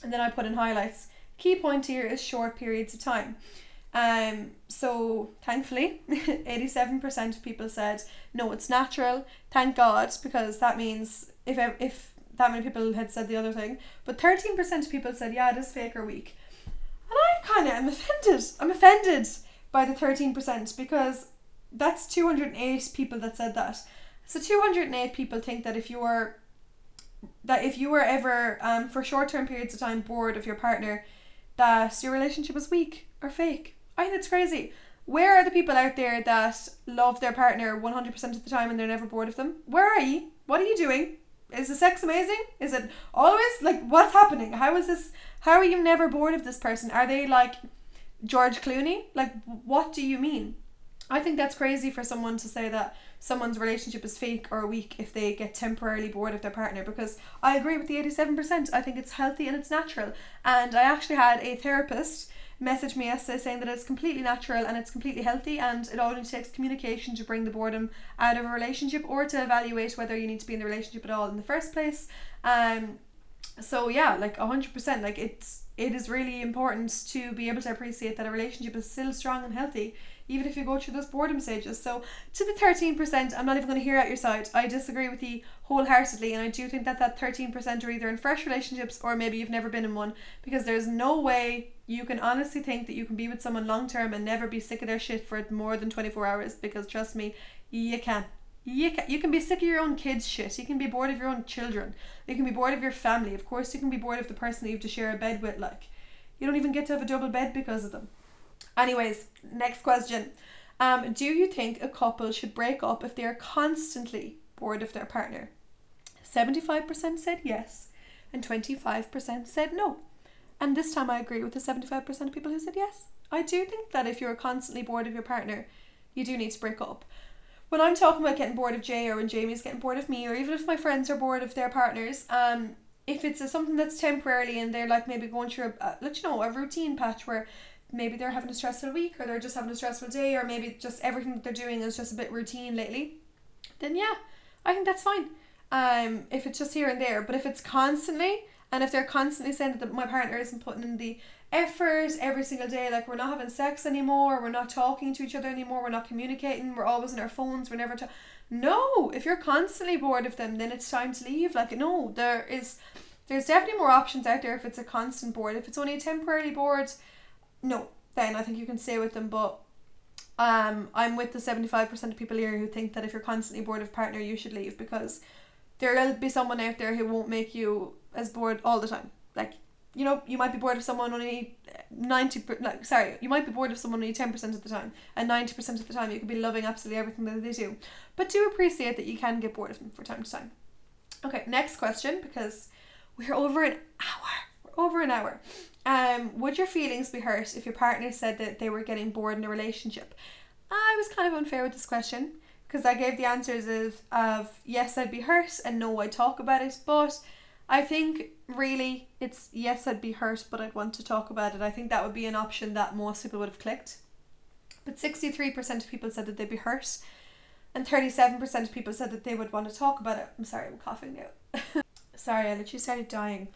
And then I put in highlights. Key point here is short periods of time. Um, so thankfully, 87% of people said no, it's natural. Thank God, because that means if if that many people had said the other thing, but 13% of people said yeah, it is fake or weak. And I kind of am offended. I'm offended by the 13% because that's 208 people that said that. So 208 people think that if you are that if you were ever um, for short term periods of time bored of your partner, that your relationship is weak or fake. I think it's crazy. Where are the people out there that love their partner 100% of the time and they're never bored of them? Where are you? What are you doing? Is the sex amazing? Is it always like what's happening? How is this? How are you never bored of this person? Are they like George Clooney? Like, what do you mean? I think that's crazy for someone to say that someone's relationship is fake or weak if they get temporarily bored of their partner because I agree with the 87%. I think it's healthy and it's natural. And I actually had a therapist message me yesterday saying that it's completely natural and it's completely healthy and it only takes communication to bring the boredom out of a relationship or to evaluate whether you need to be in the relationship at all in the first place. Um so yeah, like hundred percent, like it's it is really important to be able to appreciate that a relationship is still strong and healthy even if you go through those boredom stages. So to the 13%, I'm not even going to hear out your side. I disagree with you wholeheartedly and I do think that that 13% are either in fresh relationships or maybe you've never been in one because there's no way you can honestly think that you can be with someone long term and never be sick of their shit for more than 24 hours because trust me, you can. You can, you can be sick of your own kids' shit. You can be bored of your own children. You can be bored of your family. Of course, you can be bored of the person that you have to share a bed with. Like, you don't even get to have a double bed because of them. Anyways, next question. Um, do you think a couple should break up if they are constantly bored of their partner? 75% said yes, and 25% said no. And this time I agree with the 75% of people who said yes. I do think that if you're constantly bored of your partner, you do need to break up. When I'm talking about getting bored of Jay or when Jamie's getting bored of me, or even if my friends are bored of their partners, um, if it's a, something that's temporarily and they're like maybe going through a, a you know a routine patch where maybe they're having a stressful week or they're just having a stressful day or maybe just everything they're doing is just a bit routine lately, then yeah, I think that's fine. Um, if it's just here and there, but if it's constantly and if they're constantly saying that my partner isn't putting in the effort every single day, like we're not having sex anymore, we're not talking to each other anymore, we're not communicating, we're always on our phones, we're never. Ta- no, if you're constantly bored of them, then it's time to leave. Like no, there is, there's definitely more options out there if it's a constant bored. If it's only a temporarily bored, no, then I think you can stay with them. But um, I'm with the 75% of people here who think that if you're constantly bored of partner, you should leave because there'll be someone out there who won't make you as bored all the time. Like, you know, you might be bored of someone only 90, like, sorry, you might be bored of someone only 10% of the time, and 90% of the time you could be loving absolutely everything that they do. But do appreciate that you can get bored of them for time to time. Okay, next question because we're over an hour. Over an hour. Um, would your feelings be hurt if your partner said that they were getting bored in a relationship? I was kind of unfair with this question because I gave the answers of, of yes, I'd be hurt and no, I'd talk about it. But I think really it's yes, I'd be hurt, but I'd want to talk about it. I think that would be an option that most people would have clicked. But 63% of people said that they'd be hurt, and 37% of people said that they would want to talk about it. I'm sorry, I'm coughing now. sorry, I literally started dying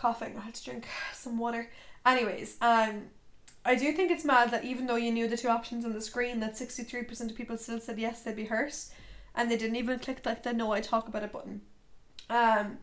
coughing. I had to drink some water. Anyways, um, I do think it's mad that even though you knew the two options on the screen, that sixty three percent of people still said yes, they'd be hurt, and they didn't even click like the no, I talk about it button. Um,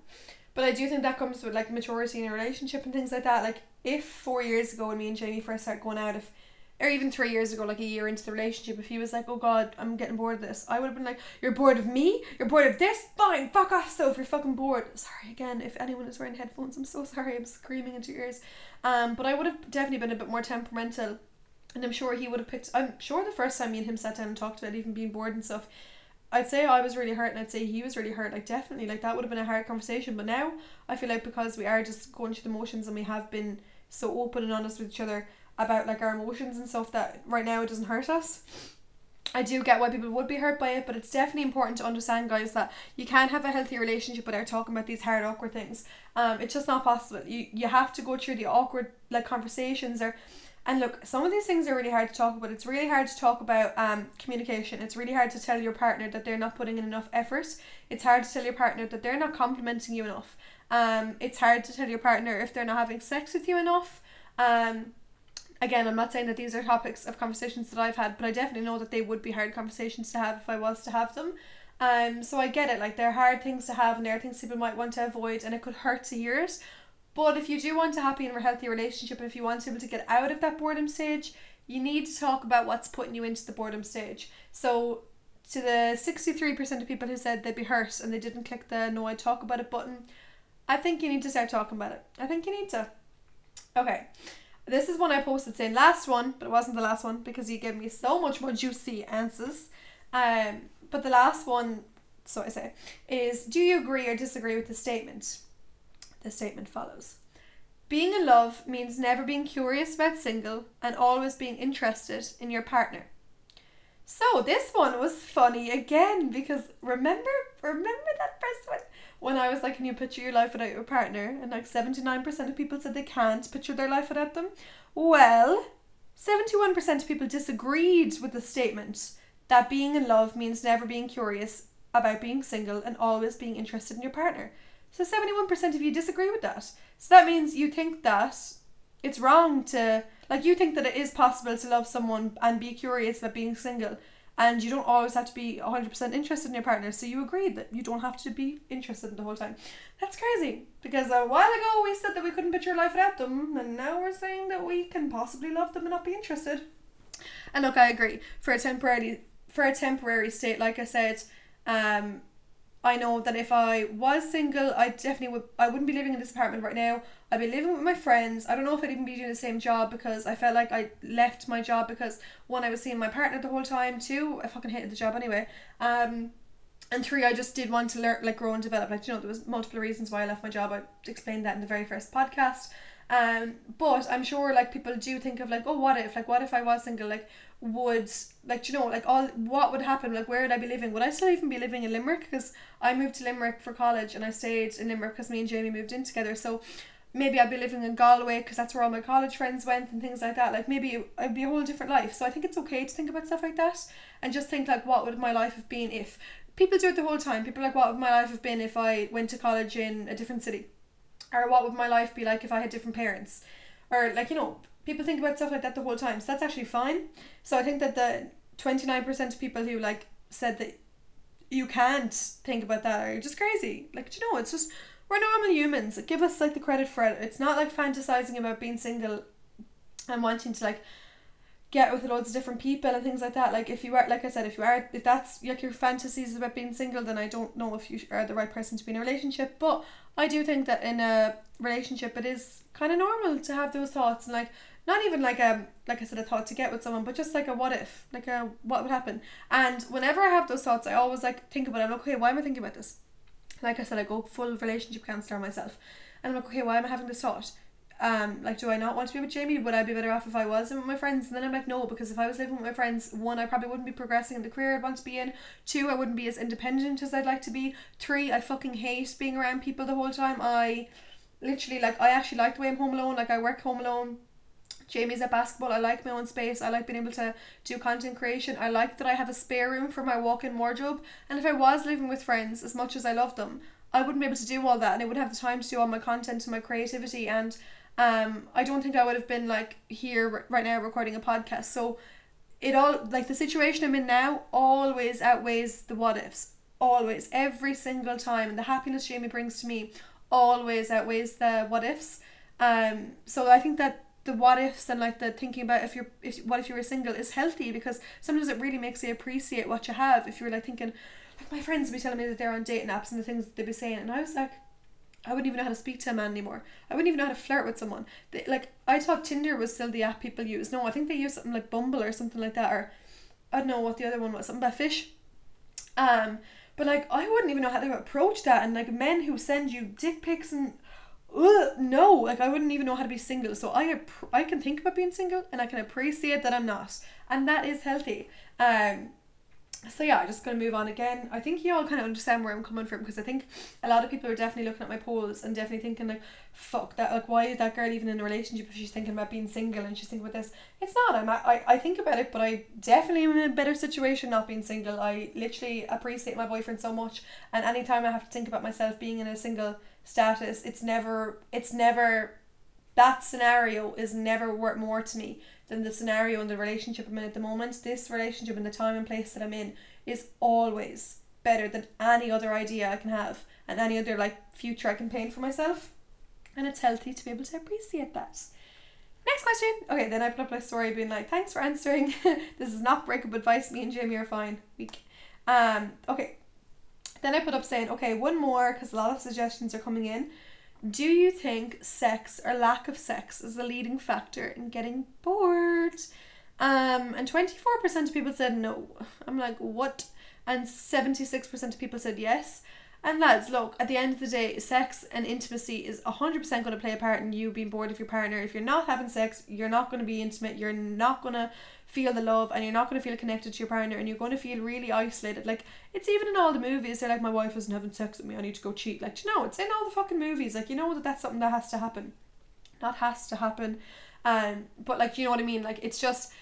but I do think that comes with like maturity in a relationship and things like that. Like if four years ago when me and Jamie first started going out, if or even three years ago, like a year into the relationship, if he was like, "Oh God, I'm getting bored of this," I would have been like, "You're bored of me? You're bored of this? Fine, fuck off." So if you're fucking bored, sorry again. If anyone is wearing headphones, I'm so sorry. I'm screaming into your ears. Um, but I would have definitely been a bit more temperamental, and I'm sure he would have picked. I'm sure the first time me and him sat down and talked about even being bored and stuff. I'd say I was really hurt and I'd say he was really hurt. Like definitely, like that would have been a hard conversation. But now I feel like because we are just going through the motions and we have been so open and honest with each other, about like our emotions and stuff that right now it doesn't hurt us. I do get why people would be hurt by it, but it's definitely important to understand, guys, that you can't have a healthy relationship without talking about these hard, awkward things. Um, it's just not possible. You you have to go through the awkward like conversations or, and look, some of these things are really hard to talk about. It's really hard to talk about um communication. It's really hard to tell your partner that they're not putting in enough effort. It's hard to tell your partner that they're not complimenting you enough. Um, it's hard to tell your partner if they're not having sex with you enough. Um, again, I'm not saying that these are topics of conversations that I've had, but I definitely know that they would be hard conversations to have if I was to have them. Um, so I get it. Like they're hard things to have, and they're things people might want to avoid, and it could hurt to hear it. But if you do want a happy and healthy relationship, and if you want to be able to get out of that boredom stage, you need to talk about what's putting you into the boredom stage. So, to the 63% of people who said they'd be hurt and they didn't click the no I talk about it button, I think you need to start talking about it. I think you need to. Okay. This is one I posted saying last one, but it wasn't the last one because you gave me so much more juicy answers. Um, but the last one, so I say, is do you agree or disagree with the statement? The statement follows. Being in love means never being curious about single and always being interested in your partner. So this one was funny again because remember remember that first one when I was like, Can you picture your life without your partner? And like seventy nine percent of people said they can't picture their life without them. Well, seventy one percent of people disagreed with the statement that being in love means never being curious about being single and always being interested in your partner. So 71% of you disagree with that. So that means you think that it's wrong to, like, you think that it is possible to love someone and be curious about being single. And you don't always have to be 100% interested in your partner. So you agreed that you don't have to be interested the whole time. That's crazy. Because a while ago we said that we couldn't picture life without them. And now we're saying that we can possibly love them and not be interested. And look, I agree. For a temporary, for a temporary state, like I said, um, I know that if I was single, I definitely would. I wouldn't be living in this apartment right now. I'd be living with my friends. I don't know if I'd even be doing the same job because I felt like I left my job because one, I was seeing my partner the whole time. Two, I fucking hated the job anyway. Um, and three, I just did want to learn, like, grow and develop. Like, you know, there was multiple reasons why I left my job. I explained that in the very first podcast. Um, but I'm sure like people do think of like, oh, what if? Like, what if I was single? Like, would like you know like all what would happen like where would I be living? Would I still even be living in Limerick? Because I moved to Limerick for college and I stayed in Limerick because me and Jamie moved in together. So maybe I'd be living in Galway because that's where all my college friends went and things like that. Like maybe I'd be a whole different life. So I think it's okay to think about stuff like that and just think like what would my life have been if? People do it the whole time. People like what would my life have been if I went to college in a different city? Or what would my life be like if I had different parents? Or like you know people think about stuff like that the whole time. So that's actually fine. So I think that the 29% of people who like said that you can't think about that are just crazy. Like, you know, it's just we're normal humans. Give us like the credit for it. It's not like fantasizing about being single and wanting to like get with loads of different people and things like that. Like if you are, like I said, if you are, if that's like your fantasies about being single, then I don't know if you are the right person to be in a relationship. But I do think that in a relationship, it is kind of normal to have those thoughts and like not even like a um, like I said a thought to get with someone, but just like a what if, like a what would happen. And whenever I have those thoughts, I always like think about it. I'm like, okay, why am I thinking about this? Like I said, I go full relationship counselor myself, and I'm like, okay, why am I having this thought? Um, like, do I not want to be with Jamie? Would I be better off if I was with my friends? And then I'm like, no, because if I was living with my friends, one, I probably wouldn't be progressing in the career I'd want to be in. Two, I wouldn't be as independent as I'd like to be. Three, I fucking hate being around people the whole time. I literally like I actually like the way I'm home alone. Like I work home alone Jamie's at basketball. I like my own space. I like being able to do content creation. I like that I have a spare room for my walk in wardrobe. And if I was living with friends, as much as I love them, I wouldn't be able to do all that and I would have the time to do all my content and my creativity. And um, I don't think I would have been like here right now recording a podcast. So it all, like the situation I'm in now, always outweighs the what ifs. Always. Every single time. And the happiness Jamie brings to me always outweighs the what ifs. Um, so I think that the what ifs and like the thinking about if you're if what if you were single is healthy because sometimes it really makes you appreciate what you have if you're like thinking like my friends be telling me that they're on dating apps and the things they'd be saying and I was like I wouldn't even know how to speak to a man anymore. I wouldn't even know how to flirt with someone. They, like I thought Tinder was still the app people use. No, I think they use something like Bumble or something like that, or I don't know what the other one was. Something about fish. Um, but like I wouldn't even know how to approach that. And like men who send you dick pics and No, like I wouldn't even know how to be single. So I I can think about being single and I can appreciate that I'm not, and that is healthy. Um, so yeah, I'm just gonna move on again. I think you all kind of understand where I'm coming from because I think a lot of people are definitely looking at my polls and definitely thinking like, fuck that, like why is that girl even in a relationship if she's thinking about being single and she's thinking about this? It's not. I'm I, I think about it, but I definitely am in a better situation not being single. I literally appreciate my boyfriend so much, and anytime I have to think about myself being in a single status it's never it's never that scenario is never worth more to me than the scenario and the relationship I'm in at the moment. This relationship and the time and place that I'm in is always better than any other idea I can have and any other like future I can paint for myself. And it's healthy to be able to appreciate that. Next question. Okay, then I put up my story being like, thanks for answering. this is not breakup advice. Me and Jamie are fine. Week. Um, okay. Then I put up saying, okay, one more because a lot of suggestions are coming in. Do you think sex or lack of sex is the leading factor in getting bored? Um, and 24% of people said no. I'm like, what? And 76% of people said yes. And lads, look, at the end of the day, sex and intimacy is 100% going to play a part in you being bored of your partner. If you're not having sex, you're not going to be intimate, you're not going to feel the love, and you're not going to feel connected to your partner, and you're going to feel really isolated. Like, it's even in all the movies, they're like, my wife isn't having sex with me, I need to go cheat. Like, you know, it's in all the fucking movies. Like, you know that that's something that has to happen. Not has to happen. Um, but, like, you know what I mean? Like, it's just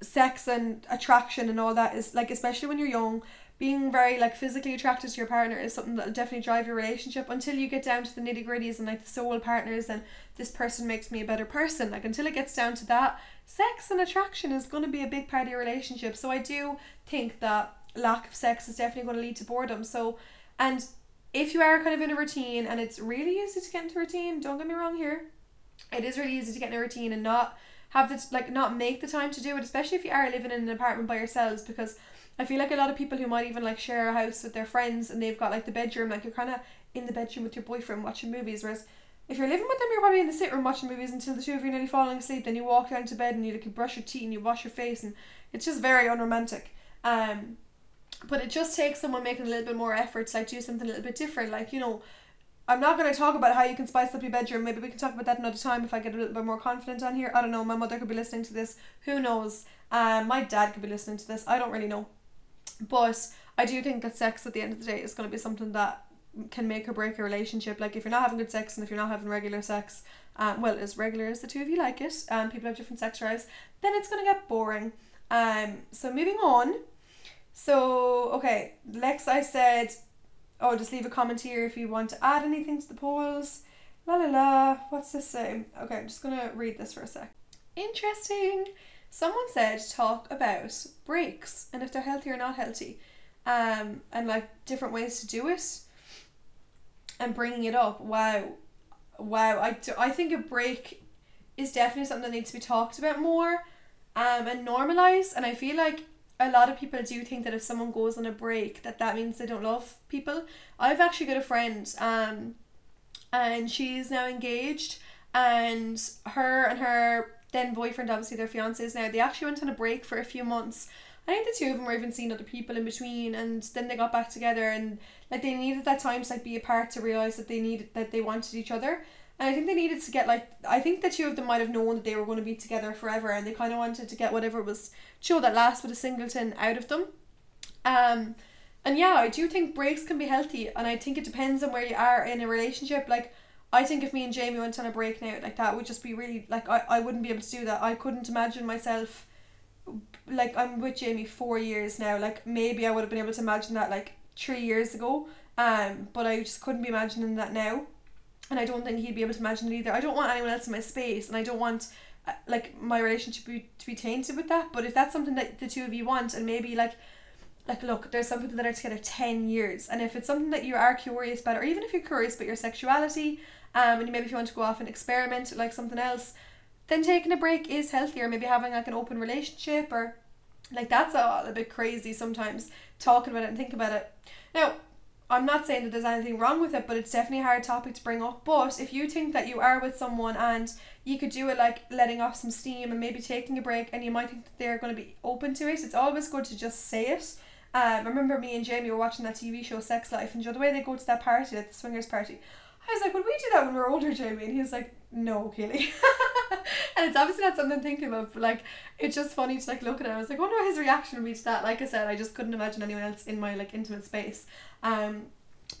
sex and attraction and all that is, like, especially when you're young being very like physically attracted to your partner is something that'll definitely drive your relationship until you get down to the nitty gritties and like the soul partners and this person makes me a better person. Like until it gets down to that, sex and attraction is going to be a big part of your relationship. So I do think that lack of sex is definitely going to lead to boredom. So, and if you are kind of in a routine and it's really easy to get into routine, don't get me wrong here, it is really easy to get in a routine and not have the like not make the time to do it, especially if you are living in an apartment by yourselves because I feel like a lot of people who might even like share a house with their friends and they've got like the bedroom, like you're kind of in the bedroom with your boyfriend watching movies. Whereas if you're living with them, you're probably in the sit room watching movies until the two of you are nearly falling asleep. Then you walk down to bed and you like you brush your teeth and you wash your face, and it's just very unromantic. Um, but it just takes someone making a little bit more effort to like do something a little bit different. Like you know, I'm not going to talk about how you can spice up your bedroom. Maybe we can talk about that another time if I get a little bit more confident on here. I don't know. My mother could be listening to this. Who knows? Um, my dad could be listening to this. I don't really know. But I do think that sex at the end of the day is going to be something that can make or break a relationship. Like if you're not having good sex and if you're not having regular sex, um, well, as regular as the two of you like it, um, people have different sex drives, then it's going to get boring. Um, so moving on. So, okay, Lex, I said, oh, just leave a comment here if you want to add anything to the polls. La la la, what's this say? Okay, I'm just to read this for a sec. Interesting. Someone said talk about breaks and if they're healthy or not healthy, um, and like different ways to do it, and bringing it up. Wow, wow! I, do, I think a break is definitely something that needs to be talked about more, um, and normalized. And I feel like a lot of people do think that if someone goes on a break, that that means they don't love people. I've actually got a friend, um, and she's now engaged, and her and her then boyfriend, obviously their fiancés now, they actually went on a break for a few months. I think the two of them were even seeing other people in between, and then they got back together, and like they needed that time to like be apart to realize that they needed that they wanted each other. And I think they needed to get like I think the two of them might have known that they were going to be together forever, and they kind of wanted to get whatever was show that last with a singleton out of them. Um, and yeah, I do think breaks can be healthy, and I think it depends on where you are in a relationship. Like I think if me and Jamie went on a break now, like that would just be really like I, I wouldn't be able to do that. I couldn't imagine myself like I'm with Jamie four years now. Like maybe I would have been able to imagine that like three years ago. Um, but I just couldn't be imagining that now. And I don't think he'd be able to imagine it either. I don't want anyone else in my space, and I don't want uh, like my relationship to be, to be tainted with that. But if that's something that the two of you want, and maybe like like look there's some people that are together 10 years and if it's something that you are curious about or even if you're curious about your sexuality um, and maybe if you want to go off and experiment like something else, then taking a break is healthier. Maybe having like an open relationship or like that's a, a bit crazy sometimes talking about it and think about it. Now, I'm not saying that there's anything wrong with it, but it's definitely a hard topic to bring up. But if you think that you are with someone and you could do it like letting off some steam and maybe taking a break, and you might think that they're going to be open to it, it's always good to just say it. Um, I remember me and Jamie were watching that TV show Sex Life, and you know, the way they go to that party, like the swingers party, I was like, would we do that when we are older, Jamie? And he was like, no, Keely. and it's obviously not something I'm thinking of, but like, it's just funny to like look at it. I was like, wonder what his reaction would be to that. Like I said, I just couldn't imagine anyone else in my like intimate space. Um,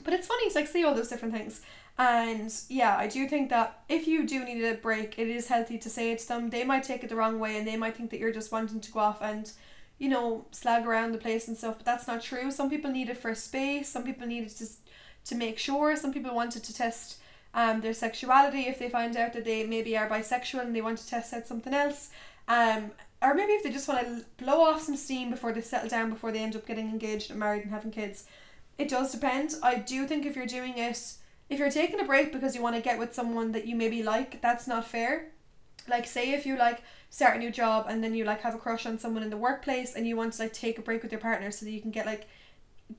but it's funny to like see all those different things. And yeah, I do think that if you do need a break, it is healthy to say it to them. They might take it the wrong way and they might think that you're just wanting to go off and, you know, slag around the place and stuff, but that's not true. Some people need it for space, some people need it to to make sure. Some people wanted to test um, their sexuality if they find out that they maybe are bisexual and they want to test out something else. Um, or maybe if they just want to blow off some steam before they settle down, before they end up getting engaged and married and having kids. It does depend. I do think if you're doing it if you're taking a break because you want to get with someone that you maybe like, that's not fair. Like say if you like start a new job and then you like have a crush on someone in the workplace and you want to like take a break with your partner so that you can get like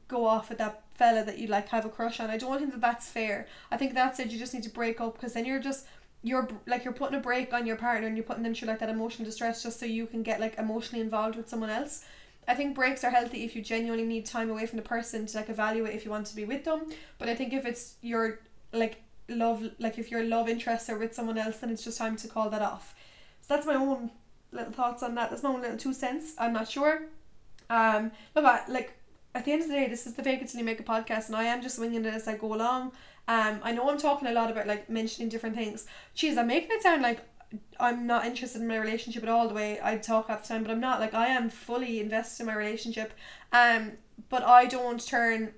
go off with that fella that you like have a crush on. I don't think that that's fair. I think that's it. You just need to break up because then you're just you're like you're putting a break on your partner and you're putting them through like that emotional distress just so you can get like emotionally involved with someone else. I think breaks are healthy if you genuinely need time away from the person to like evaluate if you want to be with them. But I think if it's your like love like if your love interests are with someone else then it's just time to call that off. So that's my own little thoughts on that. That's my own little two cents. I'm not sure. Um but like at the end of the day this is the fake it till you make a podcast and I am just winging it as I go along. Um I know I'm talking a lot about like mentioning different things. Jeez, I'm making it sound like I'm not interested in my relationship at all the way I talk at the time, but I'm not like I am fully invested in my relationship. Um, but I don't turn,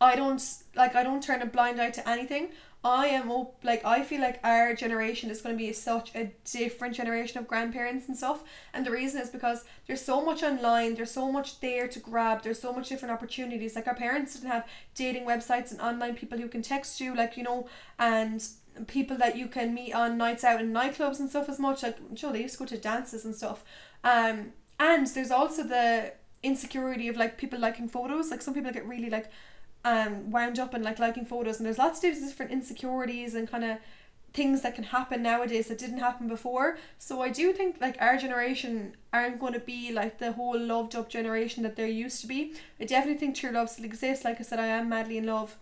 I don't like I don't turn a blind eye to anything. I am op- like I feel like our generation is going to be such a different generation of grandparents and stuff, and the reason is because there's so much online, there's so much there to grab, there's so much different opportunities. Like our parents didn't have dating websites and online people who can text you, like you know, and people that you can meet on nights out in nightclubs and stuff as much. Like sure they used to go to dances and stuff. Um and there's also the insecurity of like people liking photos. Like some people get really like um wound up in like liking photos and there's lots of different insecurities and kind of things that can happen nowadays that didn't happen before. So I do think like our generation aren't going to be like the whole loved up generation that there used to be. I definitely think true love still exists. Like I said, I am madly in love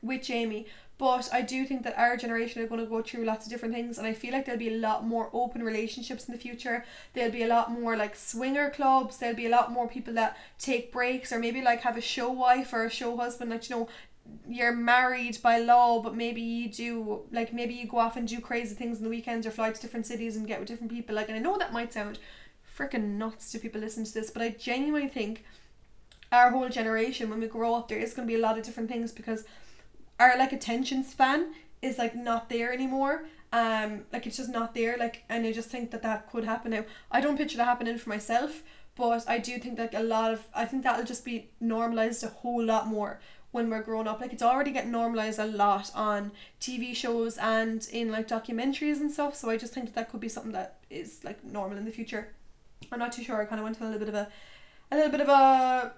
with Jamie, but I do think that our generation are going to go through lots of different things, and I feel like there'll be a lot more open relationships in the future. There'll be a lot more like swinger clubs. There'll be a lot more people that take breaks, or maybe like have a show wife or a show husband. Like you know, you're married by law, but maybe you do like maybe you go off and do crazy things in the weekends or fly to different cities and get with different people. Like, and I know that might sound freaking nuts to people listening to this, but I genuinely think our whole generation, when we grow up, there is going to be a lot of different things because our like attention span is like not there anymore. Um like it's just not there like and I just think that that could happen. Now I don't picture that happening for myself but I do think like a lot of I think that'll just be normalized a whole lot more when we're growing up. Like it's already getting normalized a lot on TV shows and in like documentaries and stuff so I just think that, that could be something that is like normal in the future. I'm not too sure. I kind of went on a little bit of a a little bit of a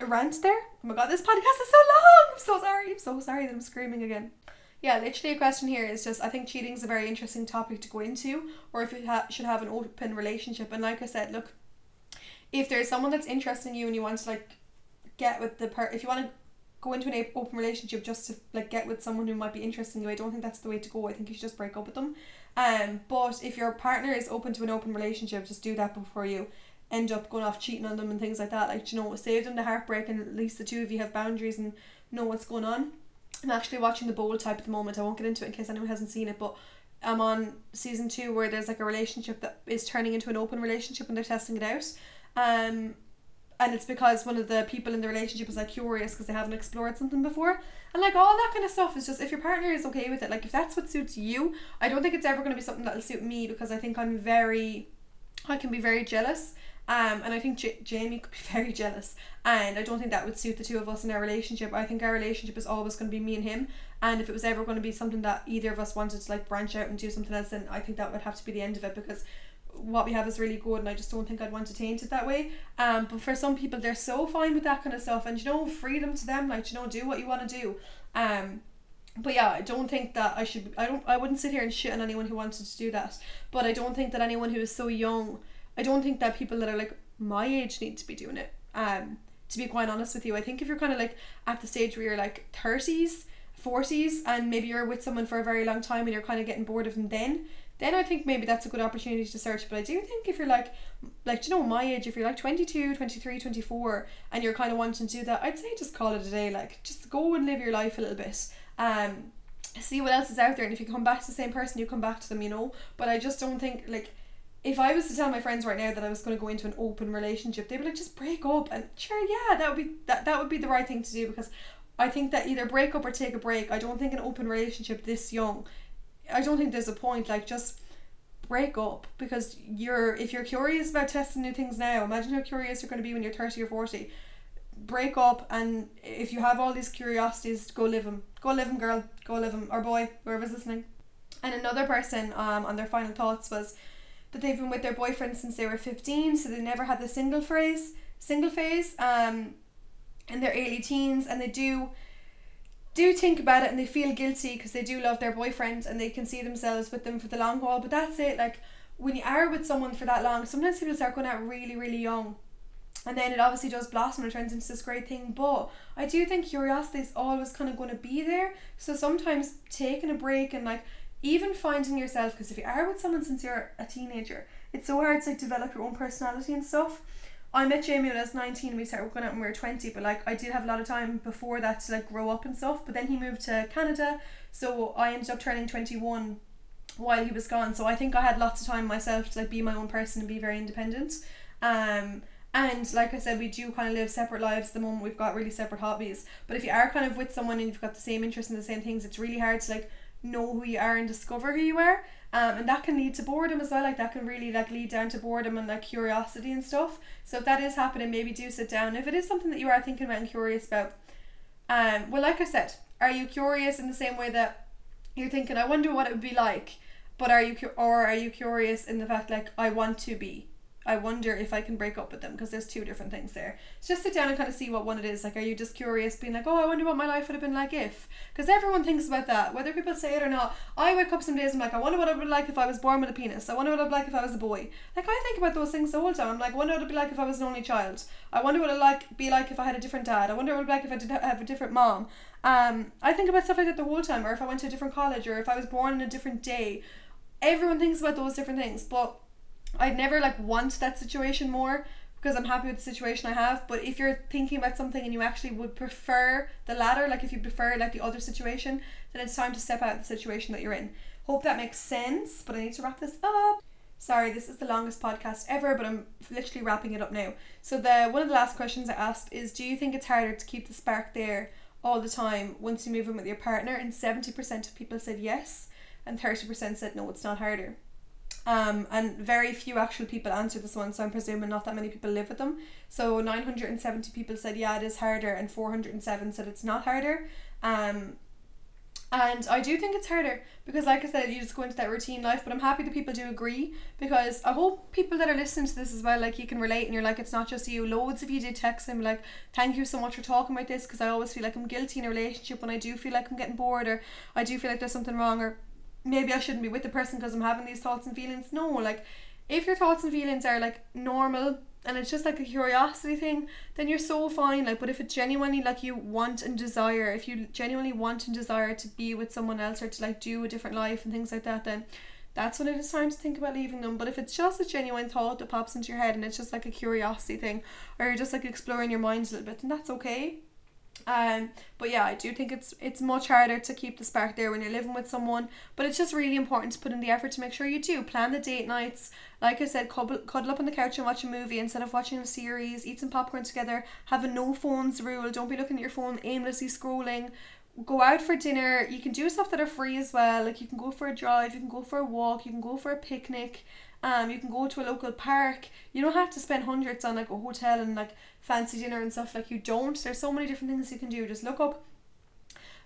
rant there. Oh my god, this podcast is so long. I'm so sorry. I'm so sorry that I'm screaming again. Yeah, literally a question here is just I think cheating is a very interesting topic to go into, or if you ha- should have an open relationship. And like I said, look, if there's someone that's interested in you and you want to like get with the part, if you want to go into an open relationship just to like get with someone who might be interested in you, I don't think that's the way to go. I think you should just break up with them. Um, but if your partner is open to an open relationship, just do that before you end up going off cheating on them and things like that. Like, you know, save them the heartbreak and at least the two of you have boundaries and know what's going on. I'm actually watching the bold type at the moment. I won't get into it in case anyone hasn't seen it, but I'm on season two where there's like a relationship that is turning into an open relationship and they're testing it out. Um and it's because one of the people in the relationship is like curious because they haven't explored something before and like all that kind of stuff is just if your partner is okay with it like if that's what suits you i don't think it's ever going to be something that'll suit me because i think i'm very i can be very jealous um, and I think J- Jamie could be very jealous, and I don't think that would suit the two of us in our relationship. I think our relationship is always going to be me and him, and if it was ever going to be something that either of us wanted to like branch out and do something else, then I think that would have to be the end of it because what we have is really good, and I just don't think I'd want to taint it that way. Um, but for some people, they're so fine with that kind of stuff, and you know, freedom to them, like you know, do what you want to do. Um, but yeah, I don't think that I should. I don't. I wouldn't sit here and shit on anyone who wanted to do that. But I don't think that anyone who is so young I don't think that people that are like my age need to be doing it. Um, to be quite honest with you, I think if you're kind of like at the stage where you're like thirties, forties, and maybe you're with someone for a very long time and you're kind of getting bored of them, then then I think maybe that's a good opportunity to search. But I do think if you're like, like, you know, my age, if you're like 22, 23, 24, and you're kind of wanting to do that, I'd say just call it a day. Like, just go and live your life a little bit. Um, see what else is out there. And if you come back to the same person, you come back to them, you know. But I just don't think, like, if I was to tell my friends right now that I was going to go into an open relationship, they'd be like, just break up. And sure, yeah, that would be that that would be the right thing to do because I think that either break up or take a break. I don't think an open relationship this young. I don't think there's a point. Like just break up because you're if you're curious about testing new things now. Imagine how curious you're going to be when you're thirty or forty. break up and if you have all these curiosities, go live them. Go live them, girl. Go live them. Or boy, whoever's listening. And another person um, on their final thoughts was that they've been with their boyfriend since they were 15, so they never had the single phrase, single phase um, in their early teens, and they do do think about it and they feel guilty because they do love their boyfriend and they can see themselves with them for the long haul. But that's it. Like when you are with someone for that long, sometimes people start going out really, really young. And then it obviously does blossom and turns into this great thing. But I do think curiosity is always kind of going to be there. So sometimes taking a break and like even finding yourself, because if you are with someone since you're a teenager, it's so hard to like develop your own personality and stuff. I met Jamie when I was 19 and we started working out when we were 20 but like I did have a lot of time before that to like grow up and stuff but then he moved to Canada so I ended up turning 21 while he was gone so I think I had lots of time myself to like be my own person and be very independent um and like I said we do kind of live separate lives at the moment we've got really separate hobbies but if you are kind of with someone and you've got the same interests and the same things it's really hard to like know who you are and discover who you are. Um, and that can lead to boredom as well like that can really like lead down to boredom and like curiosity and stuff. So if that is happening maybe do sit down. If it is something that you are thinking about and curious about um well like I said are you curious in the same way that you're thinking I wonder what it would be like but are you cu- or are you curious in the fact like I want to be I wonder if I can break up with them because there's two different things there. So just sit down and kind of see what one it is. Like, are you just curious, being like, oh, I wonder what my life would have been like if? Because everyone thinks about that, whether people say it or not. I wake up some days and I'm like, I wonder what it would be like if I was born with a penis. I wonder what it would be like if I was a boy. Like, I think about those things the whole time. I'm like, I wonder what it would be like if I was an only child. I wonder what it would like be like if I had a different dad. I wonder what it would be like if I did have a different mom. Um, I think about stuff like that the whole time, or if I went to a different college, or if I was born on a different day. Everyone thinks about those different things, but I'd never like want that situation more because I'm happy with the situation I have. But if you're thinking about something and you actually would prefer the latter, like if you prefer like the other situation, then it's time to step out of the situation that you're in. Hope that makes sense, but I need to wrap this up. Sorry, this is the longest podcast ever, but I'm literally wrapping it up now. So the one of the last questions I asked is do you think it's harder to keep the spark there all the time once you move in with your partner? And 70% of people said yes, and 30% said no, it's not harder. Um, and very few actual people answered this one, so I'm presuming not that many people live with them. So 970 people said, yeah, it is harder, and 407 said it's not harder. Um, and I do think it's harder because, like I said, you just go into that routine life. But I'm happy that people do agree because I hope people that are listening to this as well, like you can relate and you're like, it's not just you. Loads of you did text him, like, thank you so much for talking about this because I always feel like I'm guilty in a relationship when I do feel like I'm getting bored or I do feel like there's something wrong or maybe I shouldn't be with the person because I'm having these thoughts and feelings. No, like if your thoughts and feelings are like normal and it's just like a curiosity thing, then you're so fine. Like, but if it genuinely like you want and desire, if you genuinely want and desire to be with someone else or to like do a different life and things like that, then that's when it is time to think about leaving them. But if it's just a genuine thought that pops into your head and it's just like a curiosity thing, or you're just like exploring your mind a little bit, then that's okay. Um, but yeah, I do think it's it's much harder to keep the spark there when you're living with someone. But it's just really important to put in the effort to make sure you do plan the date nights. Like I said, cuddle, cuddle up on the couch and watch a movie instead of watching a series. Eat some popcorn together. Have a no phones rule. Don't be looking at your phone aimlessly scrolling. Go out for dinner. You can do stuff that are free as well. Like you can go for a drive. You can go for a walk. You can go for a picnic. Um, you can go to a local park. You don't have to spend hundreds on like a hotel and like fancy dinner and stuff. Like you don't. There's so many different things you can do. Just look up,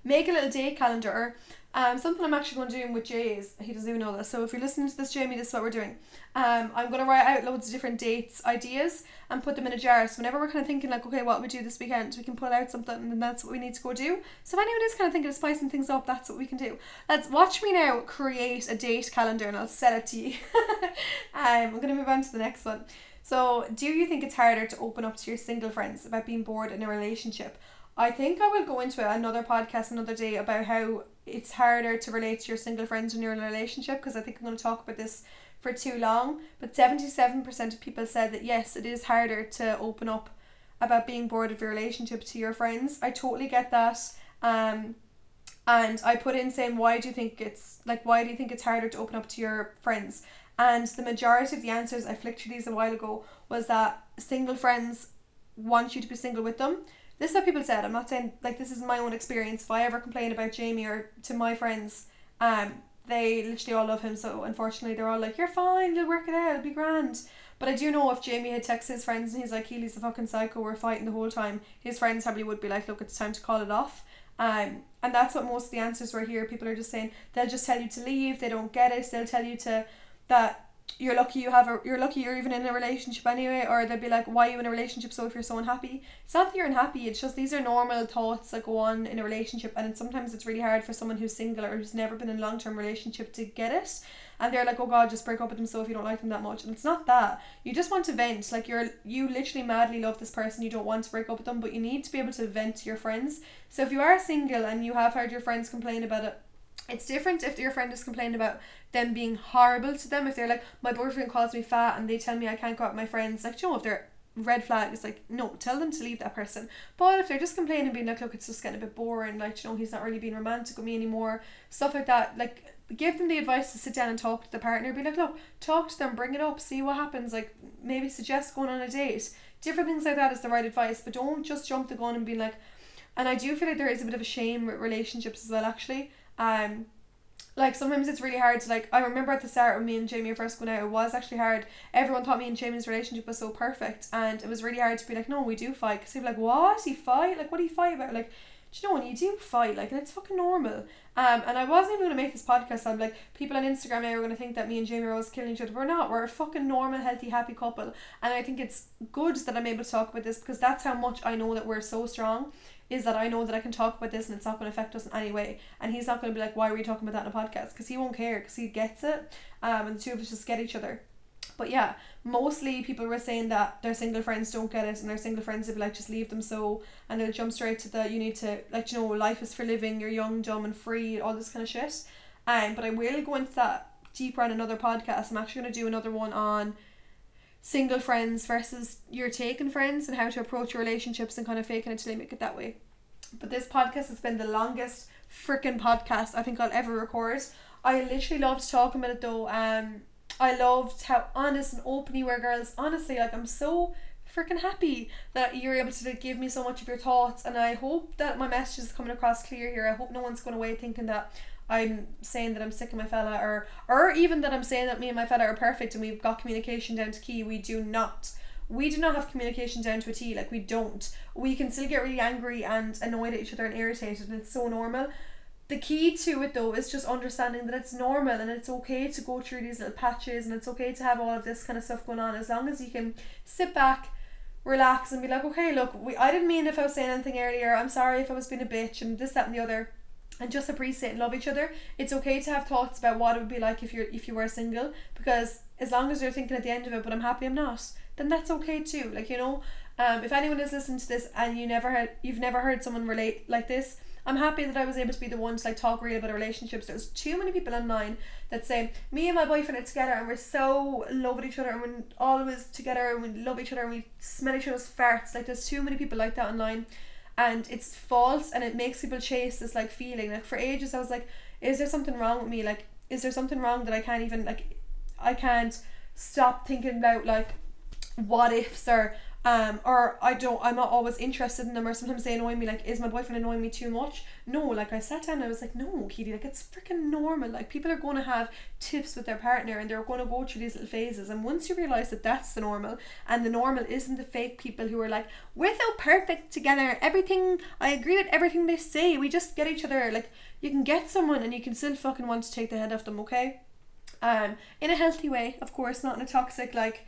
make a little day calendar. Um, something I'm actually going to do with Jay is he doesn't even know this. So if you're listening to this, Jamie, this is what we're doing. Um, I'm going to write out loads of different dates, ideas, and put them in a jar. So whenever we're kind of thinking like, okay, what we do this weekend, we can pull out something, and that's what we need to go do. So if anyone is kind of thinking of spicing things up, that's what we can do. Let's watch me now create a date calendar, and I'll sell it to you. um, I'm going to move on to the next one. So, do you think it's harder to open up to your single friends about being bored in a relationship? I think I will go into another podcast another day about how it's harder to relate to your single friends when you're in a relationship because I think I'm going to talk about this for too long. But 77% of people said that yes, it is harder to open up about being bored of your relationship to your friends. I totally get that. Um, and I put in saying, why do you think it's like, why do you think it's harder to open up to your friends? And the majority of the answers, I flicked through these a while ago, was that single friends want you to be single with them. This is what people said. I'm not saying like this is my own experience. If I ever complain about Jamie or to my friends, um, they literally all love him. So unfortunately, they're all like, "You're fine. You'll work it out. It'll be grand." But I do know if Jamie had texted his friends and he's like, Keely's a fucking psycho, we're fighting the whole time, his friends probably would be like, look, it's time to call it off. Um, and that's what most of the answers were here. People are just saying they'll just tell you to leave, they don't get it, they'll tell you to that you're lucky you have a you're lucky you're even in a relationship anyway or they'd be like why are you in a relationship? So if you're so unhappy it's not that you're unhappy it's just these are normal thoughts that go on in a relationship and sometimes it's really hard for someone who's single or who's never been in a long-term relationship to get it and they're like oh god just break up with them so if you don't like them that much and it's not that. You just want to vent like you're you literally madly love this person you don't want to break up with them but you need to be able to vent to your friends. So if you are single and you have heard your friends complain about it it's different if your friend is complaining about them being horrible to them. If they're like, my boyfriend calls me fat and they tell me I can't go out with my friends, like, you know, if they're red flags, like, no, tell them to leave that person. But if they're just complaining, and being like, look, it's just getting a bit boring, like, you know, he's not really being romantic with me anymore, stuff like that, like, give them the advice to sit down and talk to the partner. Be like, look, talk to them, bring it up, see what happens. Like, maybe suggest going on a date. Different things like that is the right advice, but don't just jump the gun and be like, and I do feel like there is a bit of a shame with relationships as well, actually um, like sometimes it's really hard to like I remember at the start when me and Jamie first going out it was actually hard. Everyone thought me and Jamie's relationship was so perfect and it was really hard to be like no we do fight. Because they'd be like what? He fight? Like what do you fight about? Like do you know when you do fight? Like and it's fucking normal. Um and I wasn't even gonna make this podcast I'm like people on Instagram are gonna think that me and Jamie are always killing each other. We're not. We're a fucking normal healthy happy couple. And I think it's good that I'm able to talk about this because that's how much I know that we're so strong is that I know that I can talk about this and it's not going to affect us in any way. And he's not going to be like, why are we talking about that in a podcast? Because he won't care because he gets it. Um, and the two of us just get each other. But yeah, mostly people were saying that their single friends don't get it and their single friends would be like, just leave them so. And they'll jump straight to the, you need to, like, you know, life is for living, you're young, dumb, and free, all this kind of shit. Um, but I will go into that deeper on another podcast. I'm actually going to do another one on single friends versus your taken friends and how to approach your relationships and kind of faking it till they make it that way. But this podcast has been the longest freaking podcast I think I'll ever record. I literally loved talking about it though. Um, I loved how honest and open you were, girls. Honestly, like I'm so freaking happy that you're able to give me so much of your thoughts, and I hope that my message is coming across clear here. I hope no one's going away thinking that I'm saying that I'm sick of my fella or or even that I'm saying that me and my fella are perfect and we've got communication down to key. We do not. We do not have communication down to a T. Like we don't. We can still get really angry and annoyed at each other and irritated and it's so normal. The key to it though is just understanding that it's normal and it's okay to go through these little patches and it's okay to have all of this kind of stuff going on as long as you can sit back relax and be like okay look we I didn't mean if I was saying anything earlier I'm sorry if I was being a bitch and this that and the other and just appreciate and love each other. It's okay to have thoughts about what it would be like if you're if you were single because as long as you're thinking at the end of it, but I'm happy I'm not, then that's okay too. Like you know, um, if anyone is listening to this and you never had you've never heard someone relate like this, I'm happy that I was able to be the one to like talk real about relationships. There's too many people online that say me and my boyfriend are together and we're so love with each other and we're always together and we love each other and we smell each other's farts. Like there's too many people like that online and it's false and it makes people chase this like feeling. Like for ages I was like is there something wrong with me? Like is there something wrong that I can't even like I can't stop thinking about like what ifs or um or I don't I'm not always interested in them or sometimes they annoy me like is my boyfriend annoying me too much? No like I sat down and I was like no Kitty like it's freaking normal. Like people are going to have tips with their partner and they're going to go through these little phases. And once you realize that that's the normal and the normal isn't the fake people who are like we're so perfect together everything I agree with everything they say we just get each other like you can get someone and you can still fucking want to take the head off them okay? Um in a healthy way of course not in a toxic like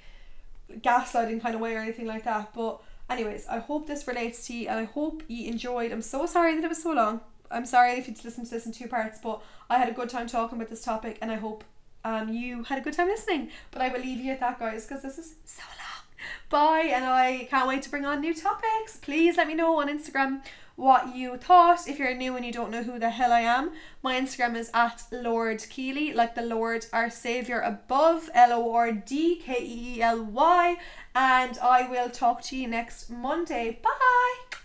gaslighting kind of way or anything like that. But anyways, I hope this relates to you and I hope you enjoyed. I'm so sorry that it was so long. I'm sorry if you listened to this in two parts, but I had a good time talking about this topic and I hope um you had a good time listening. But I will leave you at that guys because this is so long. Bye and I can't wait to bring on new topics. Please let me know on Instagram what you thought. If you're new and you don't know who the hell I am, my Instagram is at Lord Keely, like the Lord our Savior above, L O R D K E E L Y. And I will talk to you next Monday. Bye.